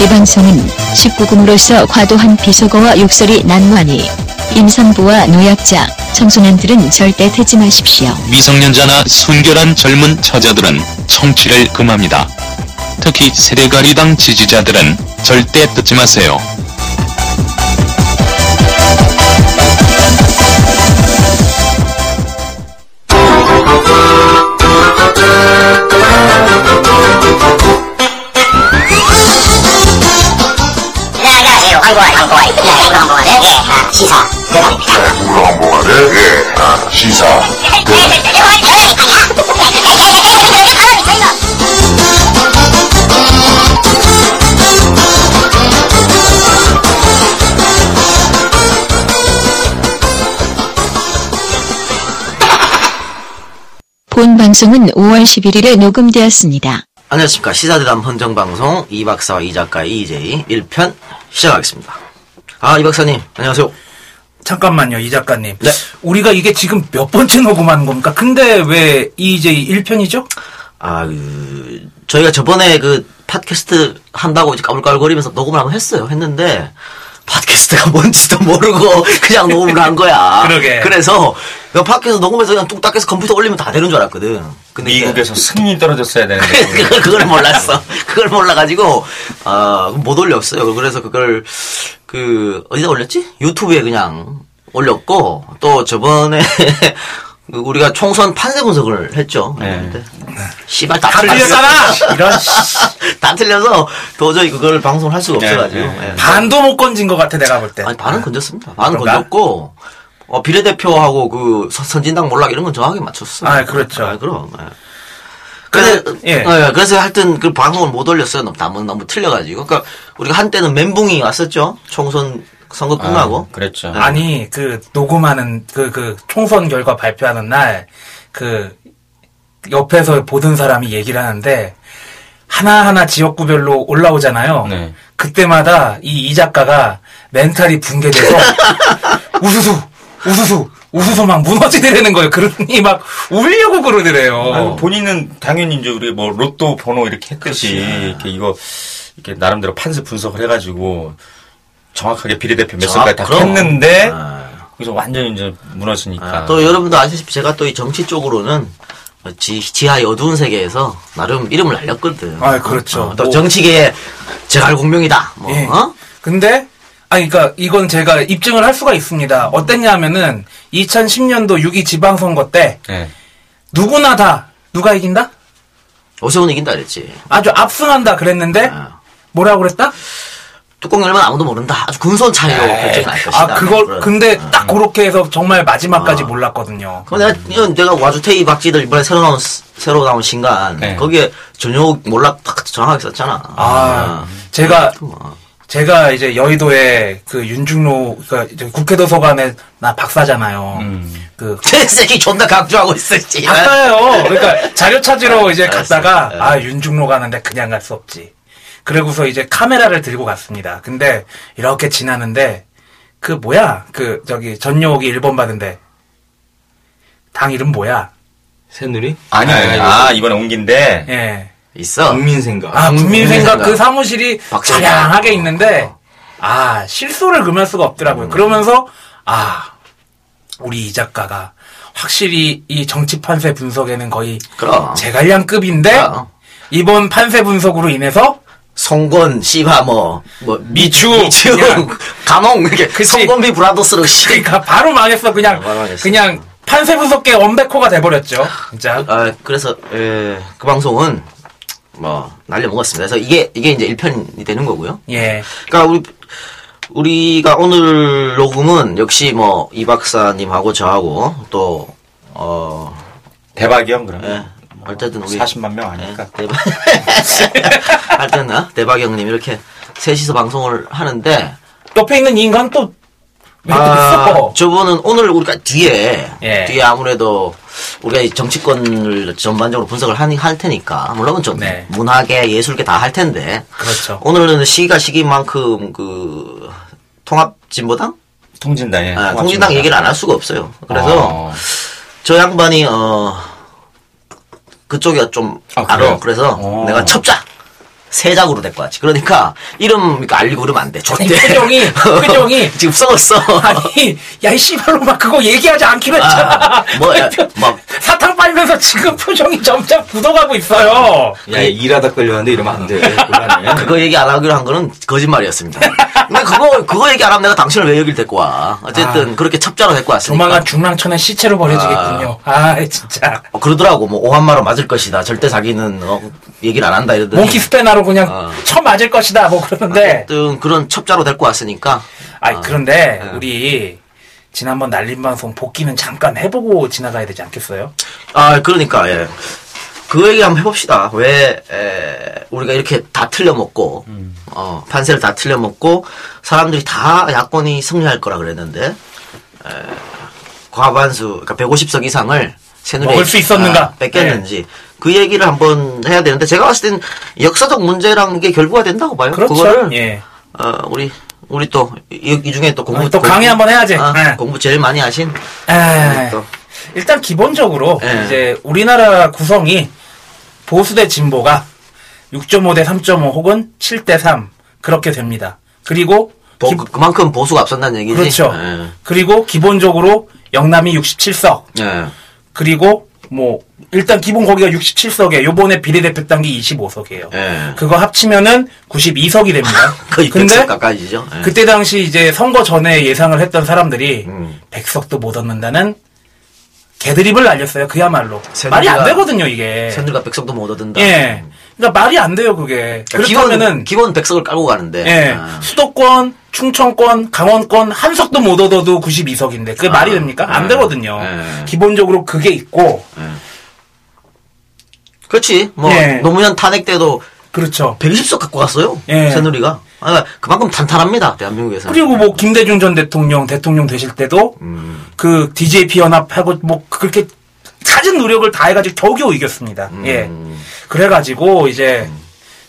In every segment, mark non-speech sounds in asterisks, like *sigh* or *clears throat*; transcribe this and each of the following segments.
이 방송은 19금으로서 과도한 비속어와 욕설이 난무하니 임산부와 노약자, 청소년들은 절대 듣지 마십시오. 미성년자나 순결한 젊은 처자들은 청취를 금합니다. 특히 세대가리당 지지자들은 절대 듣지 마세요. 시사. 한번에 예, 아, 시사 본 방송은 5월 11일에 녹음되었습니다. 안녕하십니까. 시사대담 헌정방송 이 박사와 이 작가 이재희 1편 시작하겠습니다. 아, 이 박사님, 안녕하세요. 잠깐만요, 이 작가님. 네. 우리가 이게 지금 몇 번째 녹음하는 겁니까? 근데 왜 이제 1편이죠? 아, 그, 저희가 저번에 그 팟캐스트 한다고 이제 까불까불거리면서 녹음을 한번 했어요. 했는데, 팟캐스트가 뭔지도 모르고 *laughs* 그냥 녹음을 한 거야. 그러게. 그래서 팟캐스트 녹음해서 그냥 뚝딱 해서 컴퓨터 올리면 다 되는 줄 알았거든. 근데 미국에서 승인이 떨어졌어야 되는데. *laughs* 그걸, 그걸 몰랐어. *laughs* 그걸 몰라가지고, 아, 못 올렸어요. 그래서 그걸, 그, 어디다 올렸지? 유튜브에 그냥 올렸고, 또 저번에, 그 *laughs* 우리가 총선 판세 분석을 했죠. 네. 씨발 다, 다 틀렸잖아! 이런, 씨. *laughs* 다 틀려서 도저히 그걸 방송을 할 수가 네, 없어가지고. 네. 예. 반도 못 건진 것 같아, 내가 볼 때. 아니, 반은 건졌습니다. 반은 그런가? 건졌고, 어, 비례대표하고 그 선- 선진당 몰락 이런 건 정확하게 맞췄어. 아, 그렇죠. 아, 그럼. 예. 그래서, 그, 예. 예, 그래서 하여튼 그 방송을 못 올렸어요. 너무, 너무, 너무 틀려가지고. 그러니까 우리가 한때는 멘붕이 왔었죠. 총선 선거 끝나고. 아, 그랬죠. 아니, 그, 녹음하는, 그, 그, 총선 결과 발표하는 날, 그, 옆에서 보던 사람이 얘기를 하는데, 하나하나 지역구별로 올라오잖아요. 네. 그때마다 이, 이 작가가 멘탈이 붕괴돼서, *laughs* 우수수, 우수수, 우수수 막 무너지더라는 거예요. 그러니 막 울려고 그러더래요. 아니, 본인은 당연히 이제 우리 뭐 로또 번호 이렇게 했듯이 이렇게 이거 이렇게 나름대로 판세 분석을 해가지고 정확하게 비례대표 몇 선까지 다 그럼. 했는데 아. 그래서 완전히 이제 무너지니까. 아, 또 여러분도 아시다시피 제가 또 이 정치 쪽으로는 지, 지하의 어두운 세계에서 나름 이름을 알렸거든. 아, 그렇죠. 어, 또 뭐- 정치계의 제갈 공명이다. 뭐, 예. 어? 근데 아니 그러니까 이건 제가 입증을 할 수가 있습니다. 어땠냐면은 2010년도 6.2 지방선거 때 네. 누구나 다 누가 이긴다? 오세훈 이긴다 그랬지. 아주 압승한다 그랬는데 아. 뭐라고 그랬다? 뚜껑 열면 아무도 모른다. 아주 근소한 차이로 결정이 날 것이다. 아 그걸 그런. 근데 딱 그렇게 해서 정말 마지막까지 아. 몰랐거든요. 그럼 내가, 이건 내가 와주테이 박쥐들 이번에 새로 나온, 스- 새로 나온 신간, 네. 거기에 전용 몰락 딱 정확하게 썼잖아. 아, 제가 뭐. 제가 이제 여의도에 그 윤중로 그러니까 국회도서관에 나 박사잖아요. 음. 그제 새끼 존나 강조하고 있었지. 갔어요. 그러니까 자료 찾으러 이제 알았어. 갔다가 예. 아 윤중로 가는데 그냥 갈 수 없지. 그러고서 이제 카메라를 들고 갔습니다. 근데 이렇게 지나는데 그 뭐야 그 저기 전용옥이 1번 받은데 당 이름 뭐야? 새누리? 아니, 아니, 아, 이번에 옮긴데. 예. 있어. 국민생각. 아 국민생각. 그 사무실이. 다양하게 있는데 아 실소를 금할 수가 없더라고요. 그러면서 아 우리 이 작가가 확실히 이 정치 판세 분석에는 거의 그럼. 제갈량급인데 그럼. 이번 판세 분석으로 인해서 송건, 씨바, 뭐, 뭐, 미추, 미추. *laughs* 감옥, 이렇게, 그치. 송건비 브라더스로, 씨. 그러니까 바로 망했어 그냥 아, 바로 망했어. 그냥 판세 분석계 엄백호가 돼버렸죠 진짜 아, 그래서, 에, 그 방송은, 뭐, 날려 먹었습니다. 그래서 이게, 이게 이제 1편이 되는 거고요. 예 그러니까 우리 우리가 오늘 녹음은 역시 뭐 이 박사님하고 저하고 또 어, 대박이 형, 그러면. 예, 어쨌든 우리 40만 명 아니까. 예, 대박 *laughs* 하여튼 어, 대박 형님 이렇게 셋이서 방송을 하는데 옆에 있는 이 인간 또왜 아, 있어 저분은 오늘 우리가 뒤에 예. 뒤에 아무래도 우리가 이 정치권을 전반적으로 분석을 하니 할 테니까 물론 좀 네. 문화계 예술계 다 할 텐데 그렇죠 오늘은 시기가 시기만큼 그 통합 진보당 통진당, 예. 아, 통진당 얘기를 안 할 수가 없어요. 그래서 어. 저 양반이 어 그쪽이 좀 아, 알아. 그래요? 그래서 어. 내가 첩자 세작으로 데리고 왔지. 그러니까 이름 그러니까 알리고 그러면 안 돼. 아니, 좋대. 표정이, *laughs* 표정이. 지금 썩었어. 아니, 야, 이 씨발로 막 그거 얘기하지 않기로 했잖아. 아, 뭐, 야, 막. 사탕 빨면서 지금 표정이 점점 굳어가고 있어요. 야, 일하다 끌렸는데 이러면 안 돼. 그거 얘기 안 하기로 한 거는 거짓말이었습니다. 근데 그거, 그거 얘기 안 하면 내가 당신을 왜 여길 데리고 와. 어쨌든 그렇게 첩자로 데리고 왔으니까. 조만간 중랑천의 시체로 버려지겠군요. 아, 진짜. 어, 그러더라고. 뭐, 오한마로 맞을 것이다. 절대 자기는, 어, 얘기를 안 한다. 이러더니. 몽키 스패너로 그냥 어. 쳐 맞을 것이다. 뭐 그러는데. 어쨌든 그런 첩자로 데리고 왔으니까. 아니, 그런데 네. 우리 지난번 날림 방송 복귀는 잠깐 해보고 지나가야 되지 않겠어요? 아, 그러니까, 예. 그 얘기 한번 해봅시다. 왜, 에, 우리가 이렇게 다 틀려먹고, 어, 판세를 다 틀려먹고, 사람들이 다 야권이 승리할 거라 그랬는데, 에, 과반수, 그러니까 150석 이상을 새누리 먹을 수 있었는가? 아, 뺏겼는지, 그 얘기를 한번 해야 되는데, 제가 봤을 땐 역사적 문제랑 이게 결부가 된다고 봐요. 그렇죠. 그거를, 예. 어, 우리, 우리 또, 이, 이 중에 또 공부, 아, 또 강의 한번 해야지. 아, 예. 공부 제일 많이 하신, 또. 일단 기본적으로 예. 이제 우리나라 구성이 보수 대 진보가 6.5 대 3.5 혹은 7 대 3 그렇게 됩니다. 그리고 보- 기- 그- 그만큼 보수가 앞선다는 얘기지. 그렇죠. 예. 그리고 기본적으로 영남이 67석 예. 그리고 뭐 일단 기본 거기가 67석에 요번에 비례대표 단기 25석이에요. 예. 그거 합치면은 92석이 됩니다. *laughs* 거의 근데 100석 가까이죠. 예. 그때 당시 이제 선거 전에 예상을 했던 사람들이 음. 100석도 못 얻는다는 개드립을 날렸어요. 그야말로. 새누리가- 말이 안 되거든요, 이게. 새누리가 백석도 못 얻은다. 예. 그러니까 말이 안 돼요, 그게. 그러니까 기본, 그렇다면은 기본 백석을 깔고 가는데. 예. 아. 수도권, 충청권, 강원권 한 석도 못 얻어도 92석인데 그게 아, 말이 됩니까? 안 예. 되거든요. 예. 기본적으로 그게 있고 그렇지. 뭐 예. 노무현 탄핵 때도 그렇죠. 120석 갖고 갔어요. 예. 새누리가. 아, 그만큼 탄탄합니다. 대한민국에서. 그리고 뭐 김대중 전 대통령 대통령 되실 때도 음. 그 DJP 연합하고 뭐 그렇게 찾은 노력을 다 해가지고 겨우겨우 이겼습니다. 음. 예. 그래가지고 이제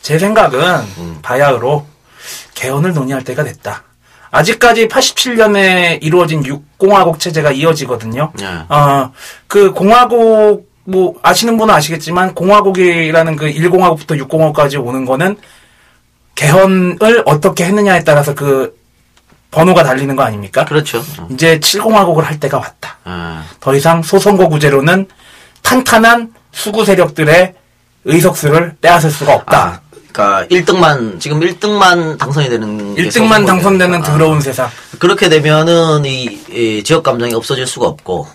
제 생각은 바야흐로 개헌을 논의할 때가 됐다. 아직까지 87년에 이루어진 6공화국 체제가 이어지거든요. 예. 어, 그 공화국 뭐 아시는 분은 아시겠지만 공화국이라는 그 1공화국부터 6공화국까지 오는 거는 개헌을 어떻게 했느냐에 따라서 그 번호가 달리는 거 아닙니까? 그렇죠. 이제 7공화국을 할 때가 왔다. 예. 더 이상 소선거구제로는 탄탄한 수구 세력들의 의석수를 빼앗을 수가 없다. 아, 그러니까 1등만 지금 1등만 당선이 되는 게 1등만 소선거제니까. 당선되는 아. 더러운 세상. 그렇게 되면은 이, 이 지역 감정이 없어질 수가 없고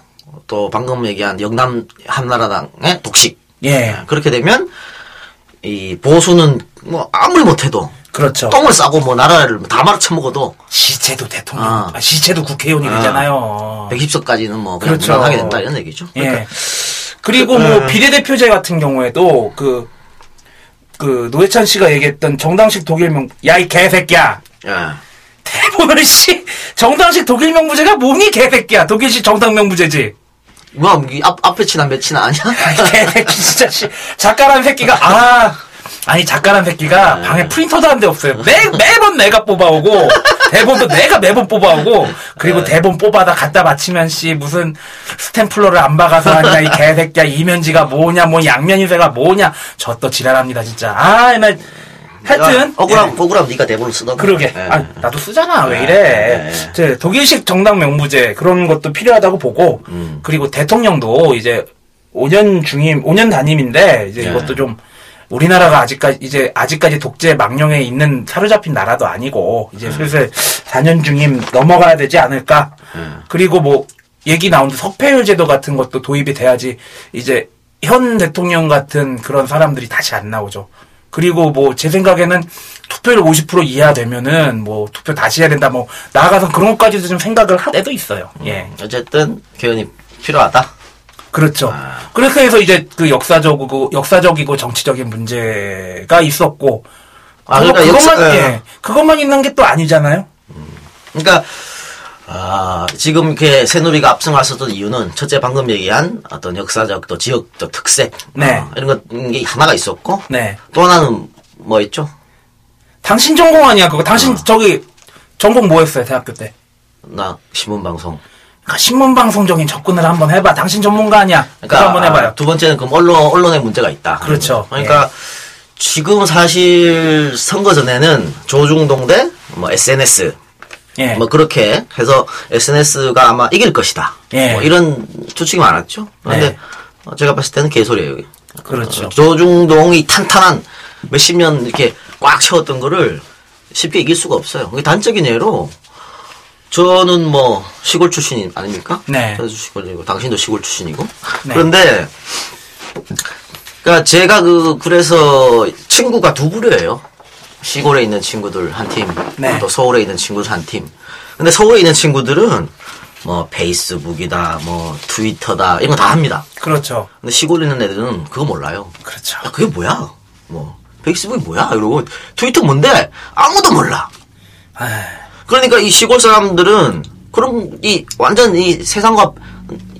또 방금 얘기한 영남 한나라당의 독식 예, 그렇게 되면 이 보수는 뭐 아무리 못해도 그렇죠. 똥을 싸고 뭐 나라를 다 말아 쳐먹어도 시체도 대통령, 아. 아, 시체도 국회의원이 아. 되잖아요. 110석까지는 뭐 그냥 그렇죠. 무난하게 된다 이런 얘기죠. 그러니까 예. 그리고 뭐 비례대표제 같은 경우에도 그, 그 노회찬 씨가 얘기했던 정당식 독일명, 야 이 개새끼야. 예. 대본을 씨, 정당식 독일명 부제가 뭐니 개새끼야. 독일식 정당명 부제지. 뭐이 앞, 앞에 치나 몇치나 아니야? 아니, 개새끼 진짜 씨. 작가란 새끼가 아 아니 작가란 새끼가 방에 프린터도 한 대 없어요. 매 매번 내가 뽑아오고 대본도 내가 매번 뽑아오고 그리고 대본 뽑아다 갖다 바치면 씨 무슨 스탬플러를 안 박아서 하냐 이 개새끼야 이면지가 뭐냐 뭐 양면인쇄가 뭐냐 저 또 지랄합니다 진짜 아 옛날 하여튼 야, 억울함 예. 억울함 네가 대본을 쓰던 그러게. 예. 아, 나도 쓰잖아. 왜 네, 이래. 네, 네. 제 독일식 정당 명부제 그런 것도 필요하다고 보고 음. 그리고 대통령도 이제 5년 중임, 5년 단임인데 이제 네. 이것도 좀 우리나라가 아직까지 이제 아직까지 독재 망령에 있는 사로잡힌 나라도 아니고 이제 슬슬 4년 중임 넘어가야 되지 않을까. 네. 그리고 뭐 얘기 나오는데 석패율 제도 같은 것도 도입이 돼야지 이제 현 대통령 같은 그런 사람들이 다시 안 나오죠. 그리고 뭐 제 생각에는 투표율 50% 이하 되면은 뭐 투표 다시 해야 된다 뭐 나아가서 그런 것까지도 좀 생각을 할 때도 있어요. 예. 어쨌든 개헌이 필요하다. 그렇죠. 아. 그렇게 해서 이제 그 역사적이고 역사적이고 정치적인 문제가 있었고 아, 그거, 그러니까 역사- 그것만 예. 예. 그것만 있는 게 또 아니잖아요. 그러니까 아, 지금 이렇게 새누리가 압승했었던 이유는 첫째 방금 얘기한 어떤 역사적 또 지역적 특색 네. 어, 이런 것게 하나가 있었고 네. 또 하나는 뭐 있죠? 당신 전공 아니야 그거. 어. 당신 저기 전공 뭐였어요 대학교 때? 나 신문 방송. 그러니까 신문 방송적인 접근을 한번 해봐. 당신 전문가 아니야. 그러니까 한번 해봐요. 아, 두 번째는 그럼 언론 언론의 문제가 있다. 그렇죠. 그러니까 지금 사실 선거 전에는 조중동 대 뭐 SNS 예. 뭐 그렇게 해서 SNS가 아마 이길 것이다. 예. 뭐 이런 추측이 많았죠. 그런데 네. 어, 제가 봤을 때는 개소리예요. 그렇죠. 어, 조중동이 탄탄한 몇십 년 이렇게 꽉 채웠던 거를 쉽게 이길 수가 없어요. 단적인 예로 저는 뭐 시골 출신 아닙니까? 네. 저도 시골이고 당신도 시골 출신이고. 네. 그런데 그러니까 제가 그 그래서 친구가 두 부류예요. 시골에 있는 친구들 한 팀, 네. 또 서울에 있는 친구들 한 팀. 근데 서울에 있는 친구들은 뭐 페이스북이다, 뭐 트위터다 이런 거 다 합니다. 그렇죠. 근데 시골에 있는 애들은 그거 몰라요. 그렇죠. 야, 그게 뭐야? 뭐 페이스북이 뭐야? 이러고 트위터 뭔데? 아무도 몰라. 에이, 그러니까 이 시골 사람들은 그런 이 완전 이 세상과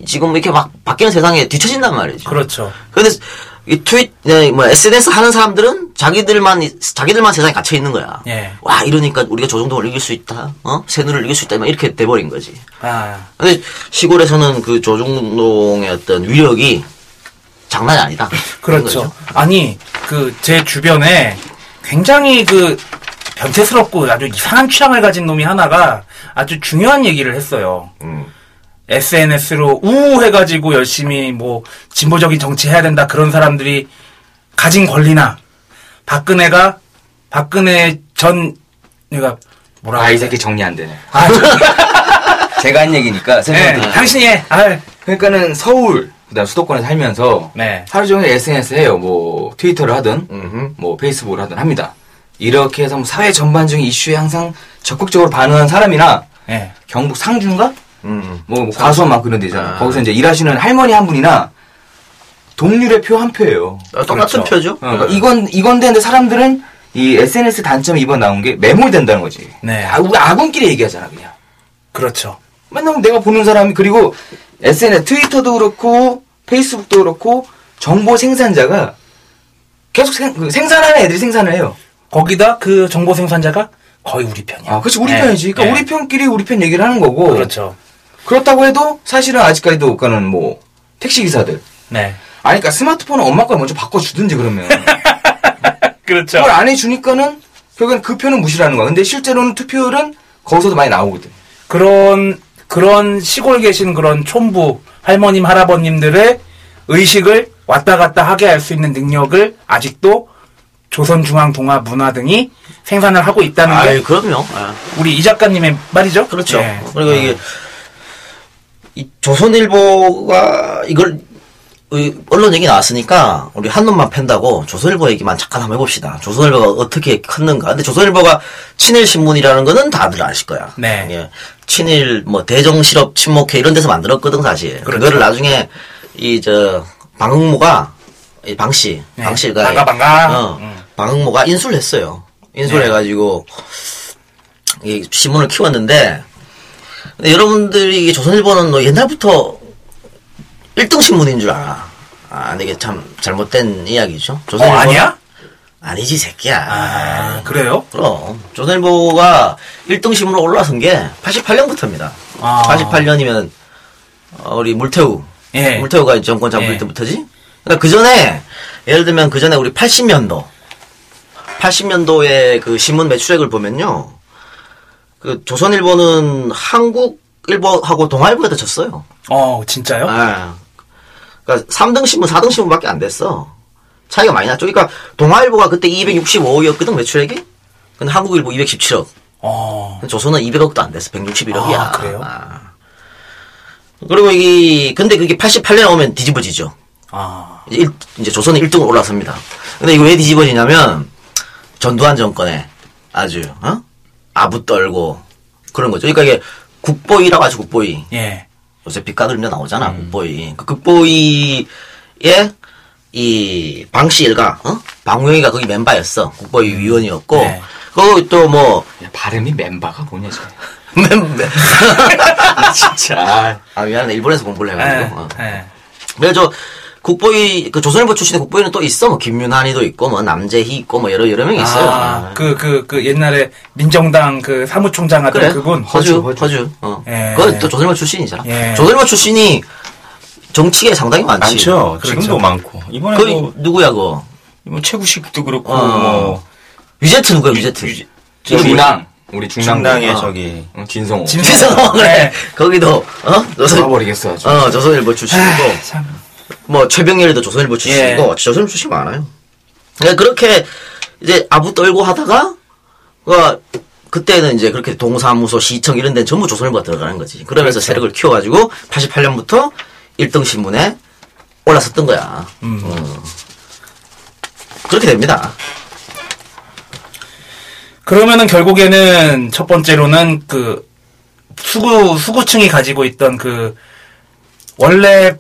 지금 이렇게 막 바뀌는 세상에 뒤처진단 말이죠. 그렇죠. 근데 이 트윗 네, 뭐 SNS 하는 사람들은 자기들만 이- 자기들만 세상에 갇혀 있는 거야. 예. 와 이러니까 우리가 조정동을 이길 수 있다. 어? 새누리를 이길 수 있다. 막 이렇게 돼버린 거지. 아, 근데 시골에서는 그 조중동의 어떤 위력이 장난이 아니다. 그렇죠. 아니, 그, 제 주변에 굉장히 그, 변태스럽고 아주 이상한 취향을 가진 놈이 하나가 아주 중요한 얘기를 했어요. 음. SNS로 우해가지고 열심히 뭐, 진보적인 정치 해야 된다 그런 사람들이 가진 권리나, 박근혜가, 박근혜 전, 내가, 뭐라 아, 이 새끼 정리 안 되네. 아, 저- *laughs* 제가 한 얘기니까 네. 당신이 해. 아, 그러니까는 서울, 그다음 수도권에 살면서 네. 하루 종일 SNS 해요. 뭐 트위터를 하든 음흠. 뭐 페이스북을 하든 합니다. 이렇게 해서 뭐 사회 전반적인 이슈에 항상 적극적으로 반응하는 사람이나 네. 경북 상주인가? 음. 뭐, 뭐 과수원 막 그런 데잖아. 아. 거기서 이제 일하시는 할머니 한 분이나 동률의 표 한 표예요. 아, 똑같은 그렇죠. 표죠. 어, 그러니까 이건 이건 되는데 사람들은 이 SNS 단점이 이번 나온 게 매몰된다는 거지. 네. 아, 우리 아군끼리 얘기하잖아 그냥. 그렇죠. 맨날 내가 보는 사람이 그리고 SNS 트위터도 그렇고 페이스북도 그렇고 정보 생산자가 계속 생, 그 생산하는 애들이 생산을 해요. 거기다 그 정보 생산자가 거의 우리 편이야. 아, 그렇지 우리 네. 편이지. 그러니까 네. 우리 편끼리 우리 편 얘기를 하는 거고. 그렇죠. 그렇다고 해도 사실은 아직까지도 그는 뭐 택시 기사들. 네. 아니 그러니까 스마트폰은 엄마 거 먼저 바꿔 주든지 그러면. *laughs* 그렇죠. 그걸 안 해주니까는 결국엔 그 표는 무시하는 거야. 근데 실제로는 투표율은 거기서도 많이 나오거든. 그런 그런 시골 계신 그런 촌부 할머님 할아버님들의 의식을 왔다 갔다 하게 할 수 있는 능력을 아직도 조선중앙동아문화 등이 생산을 하고 있다는 게 아유, 그럼요. 아. 우리 이 작가님의 말이죠. 그렇죠. 네. 그리고 이게 이 조선일보가 이걸 이 언론 얘기 나왔으니까 우리 한 놈만 팬다고 조선일보 얘기만 잠깐 한번 해봅시다. 조선일보가 어떻게 컸는가. 근데 조선일보가 친일 신문이라는 거는 다들 아실 거야. 네. 예. 친일 뭐 대정 실업 친목회 이런 데서 만들었거든 사실. 그렇죠. 그거를 나중에 이 저 방흥모가 이 방씨 네. 방씨가 반가, 반가. 어, 음. 방흥모가 인수를 했어요. 인수를 네. 해가지고 이 신문을 키웠는데 근데 여러분들이 조선일보는 뭐 옛날부터 1등 신문인 줄 알아. 아, 이게 참 잘못된 이야기죠. 어 조선일보 아니야? 아니지 새끼야. 아 그래요? 그럼 조선일보가 1등 신문으로 올라선 게 88년부터입니다. 아. 88년이면 우리 물태우, 예. 물태우가 정권 잡을 예. 때부터지. 그러니까 그 전에 예를 들면 그 전에 우리 80년도, 80년도에 그 신문 매출액을 보면요, 그 조선일보는 한국 일보하고 동아일보에다 졌어요. 어 진짜요? 아, 그러니까 3등 신문, 4등 신문밖에 안 됐어. 차이가 많이 났죠. 그러니까 동아일보가 그때 265억이었거든 매출액이. 근데 한국일보 217억. 어 조선은 200억도 안 됐어. 161억이야. 아, 그래요? 그리고 이 근데 그게 88년에 오면 뒤집어지죠. 아, 이제, 일- 이제 조선은 1등으로 올라섭니다. 근데 이거 왜 뒤집어지냐면 전두환 정권에 아주 어? 아부 떨고 그런 거죠. 그러니까 이게 국보위라고 하죠. 국보위. 예. 요새 빛과 그림자 나오잖아, 음. 국보위. 그 국보위에 이 방씨 일가, 어? 방용이가 거기 멤버였어. 국보위 위원이었고, 네. 거기 또 뭐, 야, 발음이 멤버가 뭐냐 저. *laughs* 멤버, 진짜. 아, 미안해. 일본에서 공부를 예. 해가지고. 어. 예. 그래서 국보위, 그 조선일보 출신의 국보위는 또 있어. 뭐, 김윤환이도 있고, 뭐, 남재희 있고, 뭐, 여러, 여러 명이 있어요. 아, 그, 그, 그, 옛날에 민정당 그 사무총장 하던 그래. 그분. 허주, 허주, 허주. 어. 예. 그건 또 조선일보 출신이잖아. 예. 조선일보 출신이 정치계에 상당히 많지. 많죠. 그렇죠. 지금도 많고. 이번에 거의 도 누구야, 그거? 뭐 최구식도 그렇고 어. 뭐 위제트 누구야 위제트? 중랑 우리 중랑 중랑의 어. 저기 응, 진성호. 김세성 그래 거기도 어 조선 돌아버리겠어 아주. 어 조선일보 출신이고 아, 참. 뭐 최병렬이도 조선일보 출신이고 조선일보 출신 많아요. 그러니까 그렇게 이제 아부 떨고 하다가 그 그때는 이제 그렇게 동사무소 시청 이런 데는 전부 조선일보가 들어가는 거지. 그러면서 세력을 키워가지고 88년부터 1등 신문에 올라섰던 거야. 어. 그렇게 됩니다. 그러면은 결국에는 첫 번째로는 그 수구 수구층이 가지고 있던 그 원래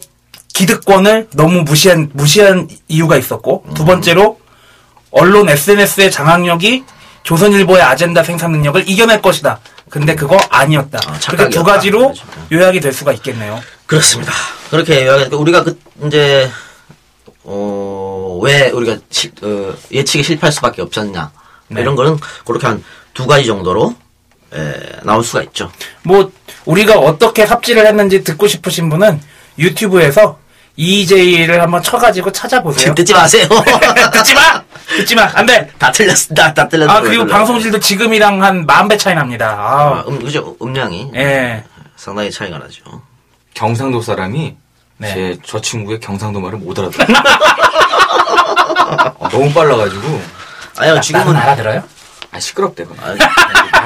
기득권을 너무 무시한 무시한 이유가 있었고 두 번째로 언론 SNS의 장악력이 조선일보의 아젠다 생산 능력을 이겨낼 것이다. 근데 그거 아니었다. 아, 그렇게 두. 가지로 그렇죠. 요약이 될 수가 있겠네요. 그렇습니다. 그렇게 이야기하니까 우리가 그 이제 어, 왜 우리가 실- 어, 예측이 실패할 수밖에 없었냐 네. 이런 거는 그렇게 한 두 가지 정도로 에, 나올 수가 있죠. 뭐 우리가 어떻게 삽질을 했는지 듣고 싶으신 분은 유튜브에서 EJ를 한번 쳐가지고 찾아보세요. 듣지 마세요. *laughs* 듣지 마! 듣지 마! 안 돼! 다 틀렸다. 다 틀렸다. 아, 그리고 방송질도 지금이랑 한 만 배 차이 납니다. 아, 아, 음, 그죠? 음량이 예. 상당히 차이가 나죠. 경상도 사람이 네. 제 저 친구의 경상도 말을 못 알아들어. *laughs* 어, 너무 빨라가지고 아니요, 지금은 알아들어요? 아 시끄럽대. 그 아,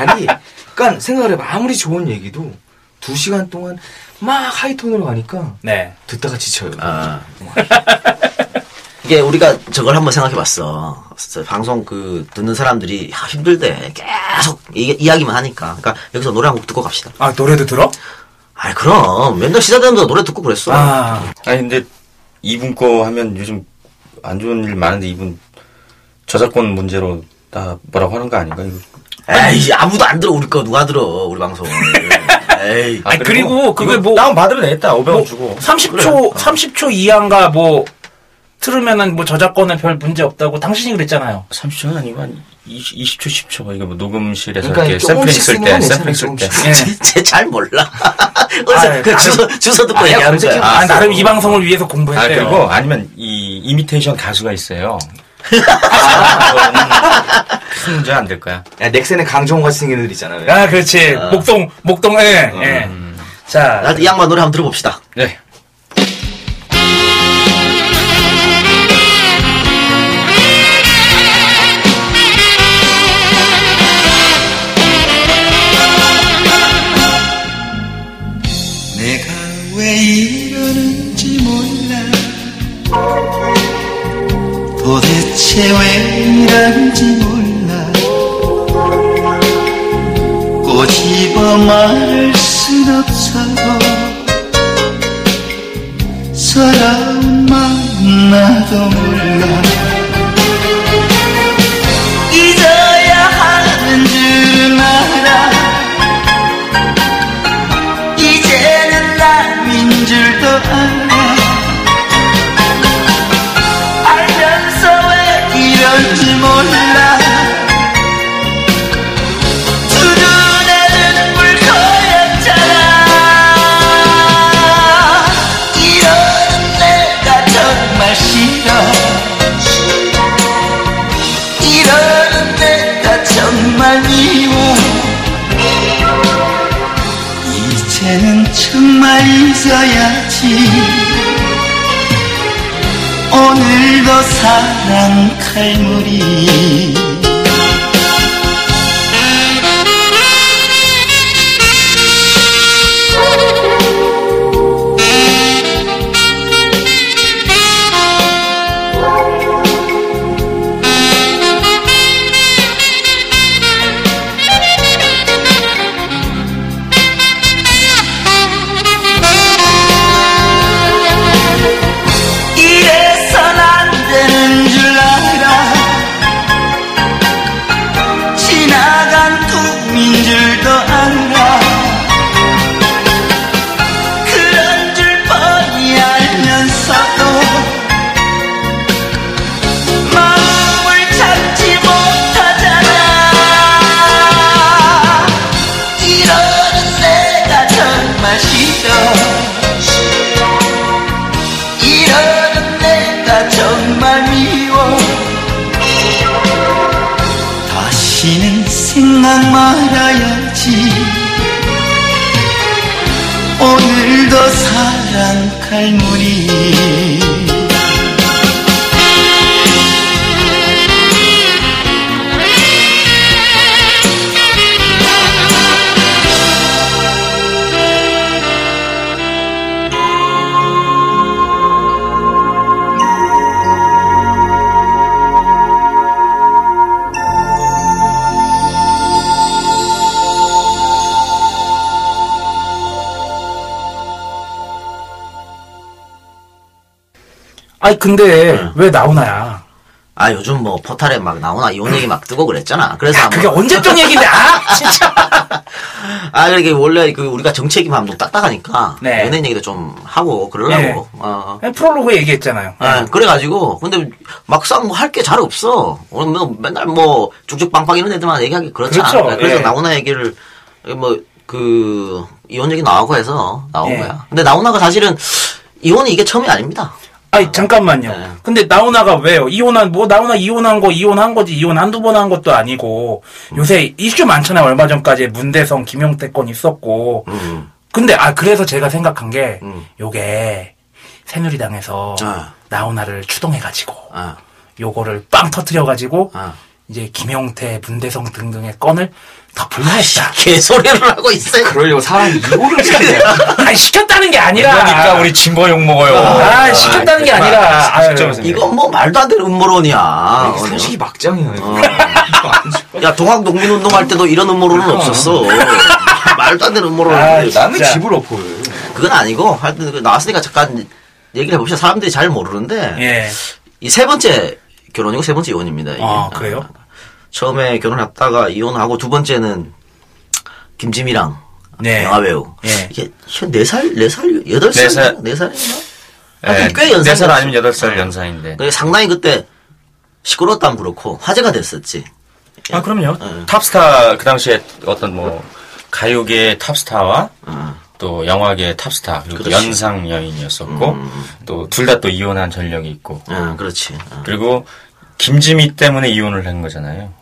말이. 그러니까 생각을 해봐 아무리 좋은 얘기도 두 시간 동안 막 하이톤으로 가니까 네. 듣다가 지쳐요. 아. 이게 우리가 저걸 한번 생각해봤어. 방송 그 듣는 사람들이 야, 힘들대. 계속 이, 이야기만 하니까. 그러니까 여기서 노래 한 곡 듣고 갑시다. 아, 노래도 들어? 아이 그럼 맨날 시사대면서 노래 듣고 그랬어. 아, 아니 근데 이분 거 하면 요즘 안 좋은 일 많은데 이분 저작권 문제로 다 뭐라고 하는 거 아닌가 이거? 에이 아무도 안 들어 우리 거 누가 들어 우리 방송. 에이. 아니, 그리고 그게 뭐- 다운 받으면 되겠다 500원 뭐 주고 30초, 30초 이하인가 뭐, 틀으면은 뭐 저작권에 별 문제 없다고 당신이 그랬잖아요. 30초는 아니고 한 20, 20초 10초 이거 뭐 녹음실에서 그러니까 이렇게 샘플링 쓸 때 샘플링 쓸 때. 예. 쟤잘 몰라. *laughs* 그래서 아이, 그 주소 주소 듣고 얘기하는 거야. 아, 나름 이 방송을 위해서 아 공부했대요. 그리고 아니면 이 이미테이션 가수가 있어요 *laughs* 큰 문제 안될 거야 야 넥센의 강정호 생긴 애들 있잖아요. 아, 그렇지. 목동, 목동에, 예. 자, 나도 이 양반 노래 한번 들어봅시다. 네 내가 왜 이러는지 몰라 도대체 왜 이러는지 몰라 꼬집어 말할 순 없어도 서러운 마음 나도 몰라 정말 잊어야지. 오늘도 사랑 칼물이 아니 근데 네. 왜 나오나야? 아 요즘 뭐 포탈에 막 나오나 이혼 얘기 막 뜨고 그랬잖아. 그래서 야, 그게 언제적 얘기인데 아 진짜. *laughs* 아, 이게 원래 그 우리가 정책임 하면 좀 딱딱하니까 네. 연예인 얘기도 좀 하고 그러려고. 네. 어. 프롤로그 얘기했잖아요. 아, 그래가지고 근데 막상 뭐 할 게 잘 없어. 오늘 뭐 맨날 뭐 쭉쭉 빵빵 이런 애들만 얘기하기 그렇잖아. 그렇죠. 그래서 예. 나오나 얘기를 뭐그 이혼 얘기 나오고 해서 나온 예. 거야. 근데 나오나가 사실은 이혼이 이게 처음이 아닙니다. 아니 잠깐만요. 네. 근데 나오나가 왜요? 이혼한 뭐 나오나 이혼한 거 이혼한 거지 이혼 한두 번 한 것도 아니고 요새 이슈 많잖아요. 얼마 전까지 문대성 김용태 건 있었고. 음. 근데 아 그래서 제가 생각한 게 음. 요게 새누리당에서 아. 나오나를 추동해 가지고 아, 요거를 빵 터트려 가지고 아. 이제 김용태, 문대성 등등의 건을 덮으려 했다. 개소리를 하고 있어요. 그러려고 사람이 이거를 시키네. 아니 시켰다는 게 아니라. 그러니까 우리 진거 욕 먹어요. 아 시켰다는 게 아니라. 아유. 시점에서. 이건 뭐 말도 안 되는 음모론이야. 솔직히. 이거. 어. *laughs* 야 동학 농민운동 할 때도 이런 음모론은 없었어. 말도 안 되는 음모론. 아, 은 나는. 집을 엎어요. 그건 아니고 하여튼 그 나왔으니까 잠깐 얘기를 해봅시다. 사람들이 잘 모르는데 예. 이 세 번째 결혼이고 세 번째 이혼입니다. 이게. 아, 그래요? 처음에 결혼했다가 이혼하고 두 번째는 김지미랑 네. 영화 배우. 예. 이게 현 4살, 4살, 8살? 네 살. 4살인가? 예, 꽤 연상이 4살 아니면 됐어. 8살 연상인데. 그게 상당히 그때 시끄러웠다면 그렇고 화제가 됐었지. 아, 그럼요. 예. 탑스타, 그 당시에 어떤 뭐, 가요계의 탑스타와 또 영화계의 탑스타, 그리고 또 그렇지. 연상 여인이었었고, 또둘 다 또 이혼한 전력이 있고, 응, 그렇지. 어. 그리고 김지미 때문에 이혼을 한 거잖아요.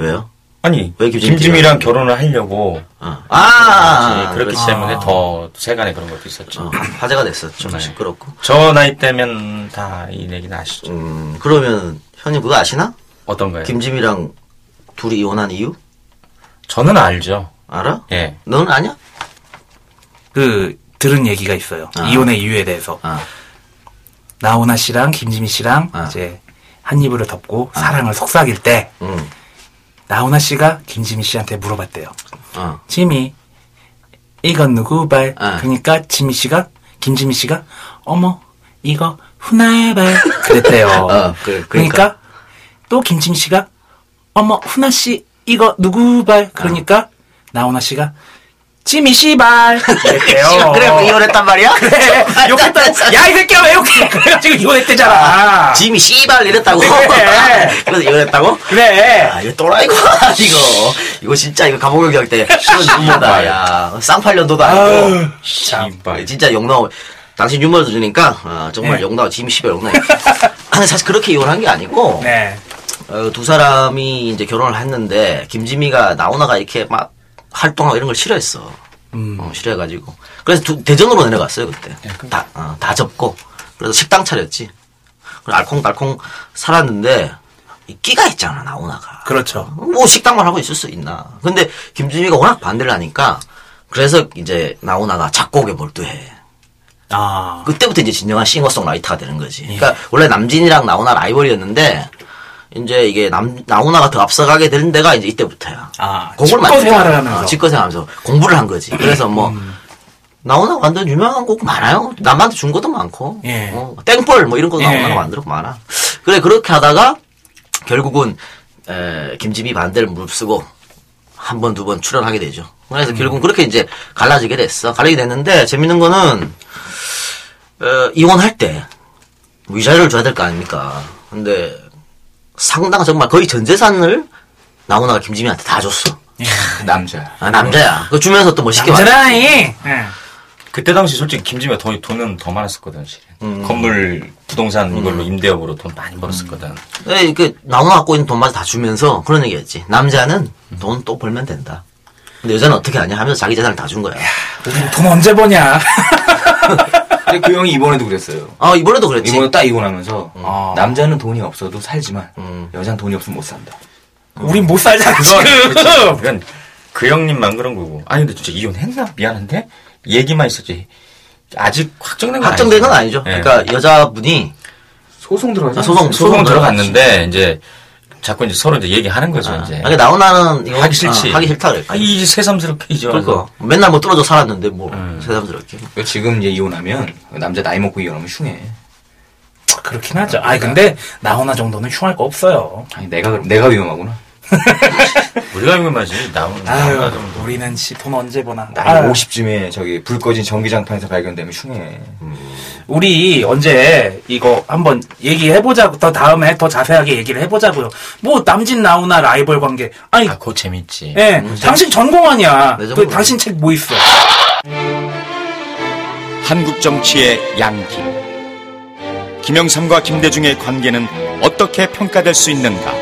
왜요? 아니, 왜 김지미 김지미랑 결혼을 하려고, 어. 아, 그렇기 그렇지. 때문에 더 세간에 그런 것도 있었죠. 어, 화제가 됐었죠. 네. 시끄럽고. 저 나이 때면 다 이 얘기는 아시죠? 음, 그러면 현님 그거 아시나? 어떤가요? 김지미랑 둘이 이혼한 이유? 저는 알죠. 알아? 예. 너는 아냐? 그 들은 얘기가 있어요. 아. 이혼의 이유에 대해서 아, 나훈아 씨랑 김지미 씨랑 아. 이제 한 이불을 덮고 사랑을 속삭일 때 응, 나훈아 씨가 김지미 씨한테 물어봤대요. 어, 지미 이건 누구 발? 아. 그러니까 지미 씨가 김지미 씨가 어머 이거 훈아 발 *laughs* 그랬대요. 어, 그- 그러니까. 그러니까 또 김지미 씨가 어머 훈아 씨 이거 누구 발? 그러니까 나훈아 씨가 지미 씨발 그랬대요. *laughs* 그래, 뭐 이혼했단 말이야? *laughs* 그래 욕했다. *laughs* 야이 새끼야 왜 욕해? 그래가지고 이혼했대잖아. 지미 씨발 이랬다고? 그래. 그래서 이혼했다고? 그래. 아, 이거 또라이구나, 이거. 이거 진짜, 이거 감옥역 때, 시원 유머다, 야. 쌍팔년도도 아니고. 씨발. 진짜 욕 나오, 당신 유머 들으니까, 아, 정말 네. 욕 나오, 지미 씨발 욕 나오. 근데 사실 그렇게 이혼한 게 아니고, 네. 어, 두 사람이 이제 결혼을 했는데, 김지미가 나오나가 이렇게 막 활동하고 이런 걸 싫어했어. 음. 어, 싫어해가지고. 그래서 두- 대전으로 내려갔어요, 그때. 다, 어, 다 접고. 그래서 식당 차렸지. 알콩달콩 살았는데, 이 끼가 있잖아, 나오나가. 그렇죠. 뭐 식당만 하고 있을 수 있나. 근데 김지미가 워낙 반대를 하니까, 그래서 이제 나오나가 작곡에 몰두해. 아. 그때부터 이제 진정한 싱어송라이터가 되는 거지. 예. 그러니까 원래 남진이랑 나오나 라이벌이었는데, 이제 이게 남, 나오나가 더 앞서가게 되는 데가 이제 이때부터야. 아, 곡을 직거 만들어. 생활을 하면서. 어, 직거 생활하면서 공부를 한 거지. 그래서 뭐, 음. 나오나 완전 유명한 곡 많아요. 남한테 준 것도 많고. 예. 어, 땡벌 뭐 이런 것도 예. 나오나가 만들고 많아. 그래, 그렇게 하다가, 결국은, 에, 김지미 반대를 무릅쓰고, 한 번, 두 번 출연하게 되죠. 음. 그래서 결국은 그렇게 이제 갈라지게 됐어. 갈라지게 됐는데, 재밌는 거는, 어, 이혼할 때, 위자료를 줘야 될 거 아닙니까? 근데, 상당 정말 거의 전 재산을 나오나가 김지미한테 다 줬어. 남자. 아, 남자야. 그 주면서 또 멋있게 말해. 남자라니. 예. 그때 당시 솔직히 김지미가 돈, 돈은 더 많았었거든, 실은. 건물, 부동산 이걸로 임대업으로 돈 많이 벌었었거든. 네, 그 나무 갖고 있는 돈마저 다 주면서 그런 얘기했지. 남자는 돈 또 벌면 된다. 근데 여자는 어떻게 하냐 하면서 자기 재산을 다 준 거야. 우리 돈 언제 버냐? *laughs* 근데 그 형이 이번에도 그랬어요. 아 이번에도 그랬지. 이번에 딱 이혼하면서 어. 남자는 돈이 없어도 살지만 음. 여자는 돈이 없으면 못 산다. 우린 못 살잖아, 지금. 그건 그 형님만 그런 거고. 아니, 근데 진짜 이혼했나? 미안한데? 얘기만 있었지. 아직 확정된 건 확정된 건 아니죠. 아니죠. 예. 그러니까 여자분이 소송 들어가죠. 아, 소송 소송 들어갔는데, 이제, 자꾸 이제 서로 이제 얘기하는 거죠, 아, 이제. 아니 나오나는 이거 하기 싫지. 아, 하기 싫다 그랬 아, 이 새삼스럽게 이제. 그러니까 맨날 뭐 떨어져 살았는데 뭐 음. 새삼스럽게. 그 지금 이제 이혼하면 남자 나이 먹고 이혼하면 흉해. 그렇긴 하죠. 아니, 근데, 나훈아 정도는 흉할 거 없어요. 아니 내가 내가 위험하구나. *laughs* 우리가 이거만지 나오는 아유, 나오나 정도. 우리는 씨, 돈 언제 버나. 아유. 50쯤에 저기 불 꺼진 전기장판에서 발견되면 흉해. 우리 언제 이거 한번 얘기해보자고, 더 다음에 더 자세하게 얘기를 해보자고요. 뭐, 남진 나훈아 라이벌 관계. 아니, 아, 그거 재밌지. 예, 당신 전공 아니야. 내 그. 당신 책 뭐 있어? 한국 정치의 양기. 김영삼과 김대중의 관계는 어떻게 평가될 수 있는가?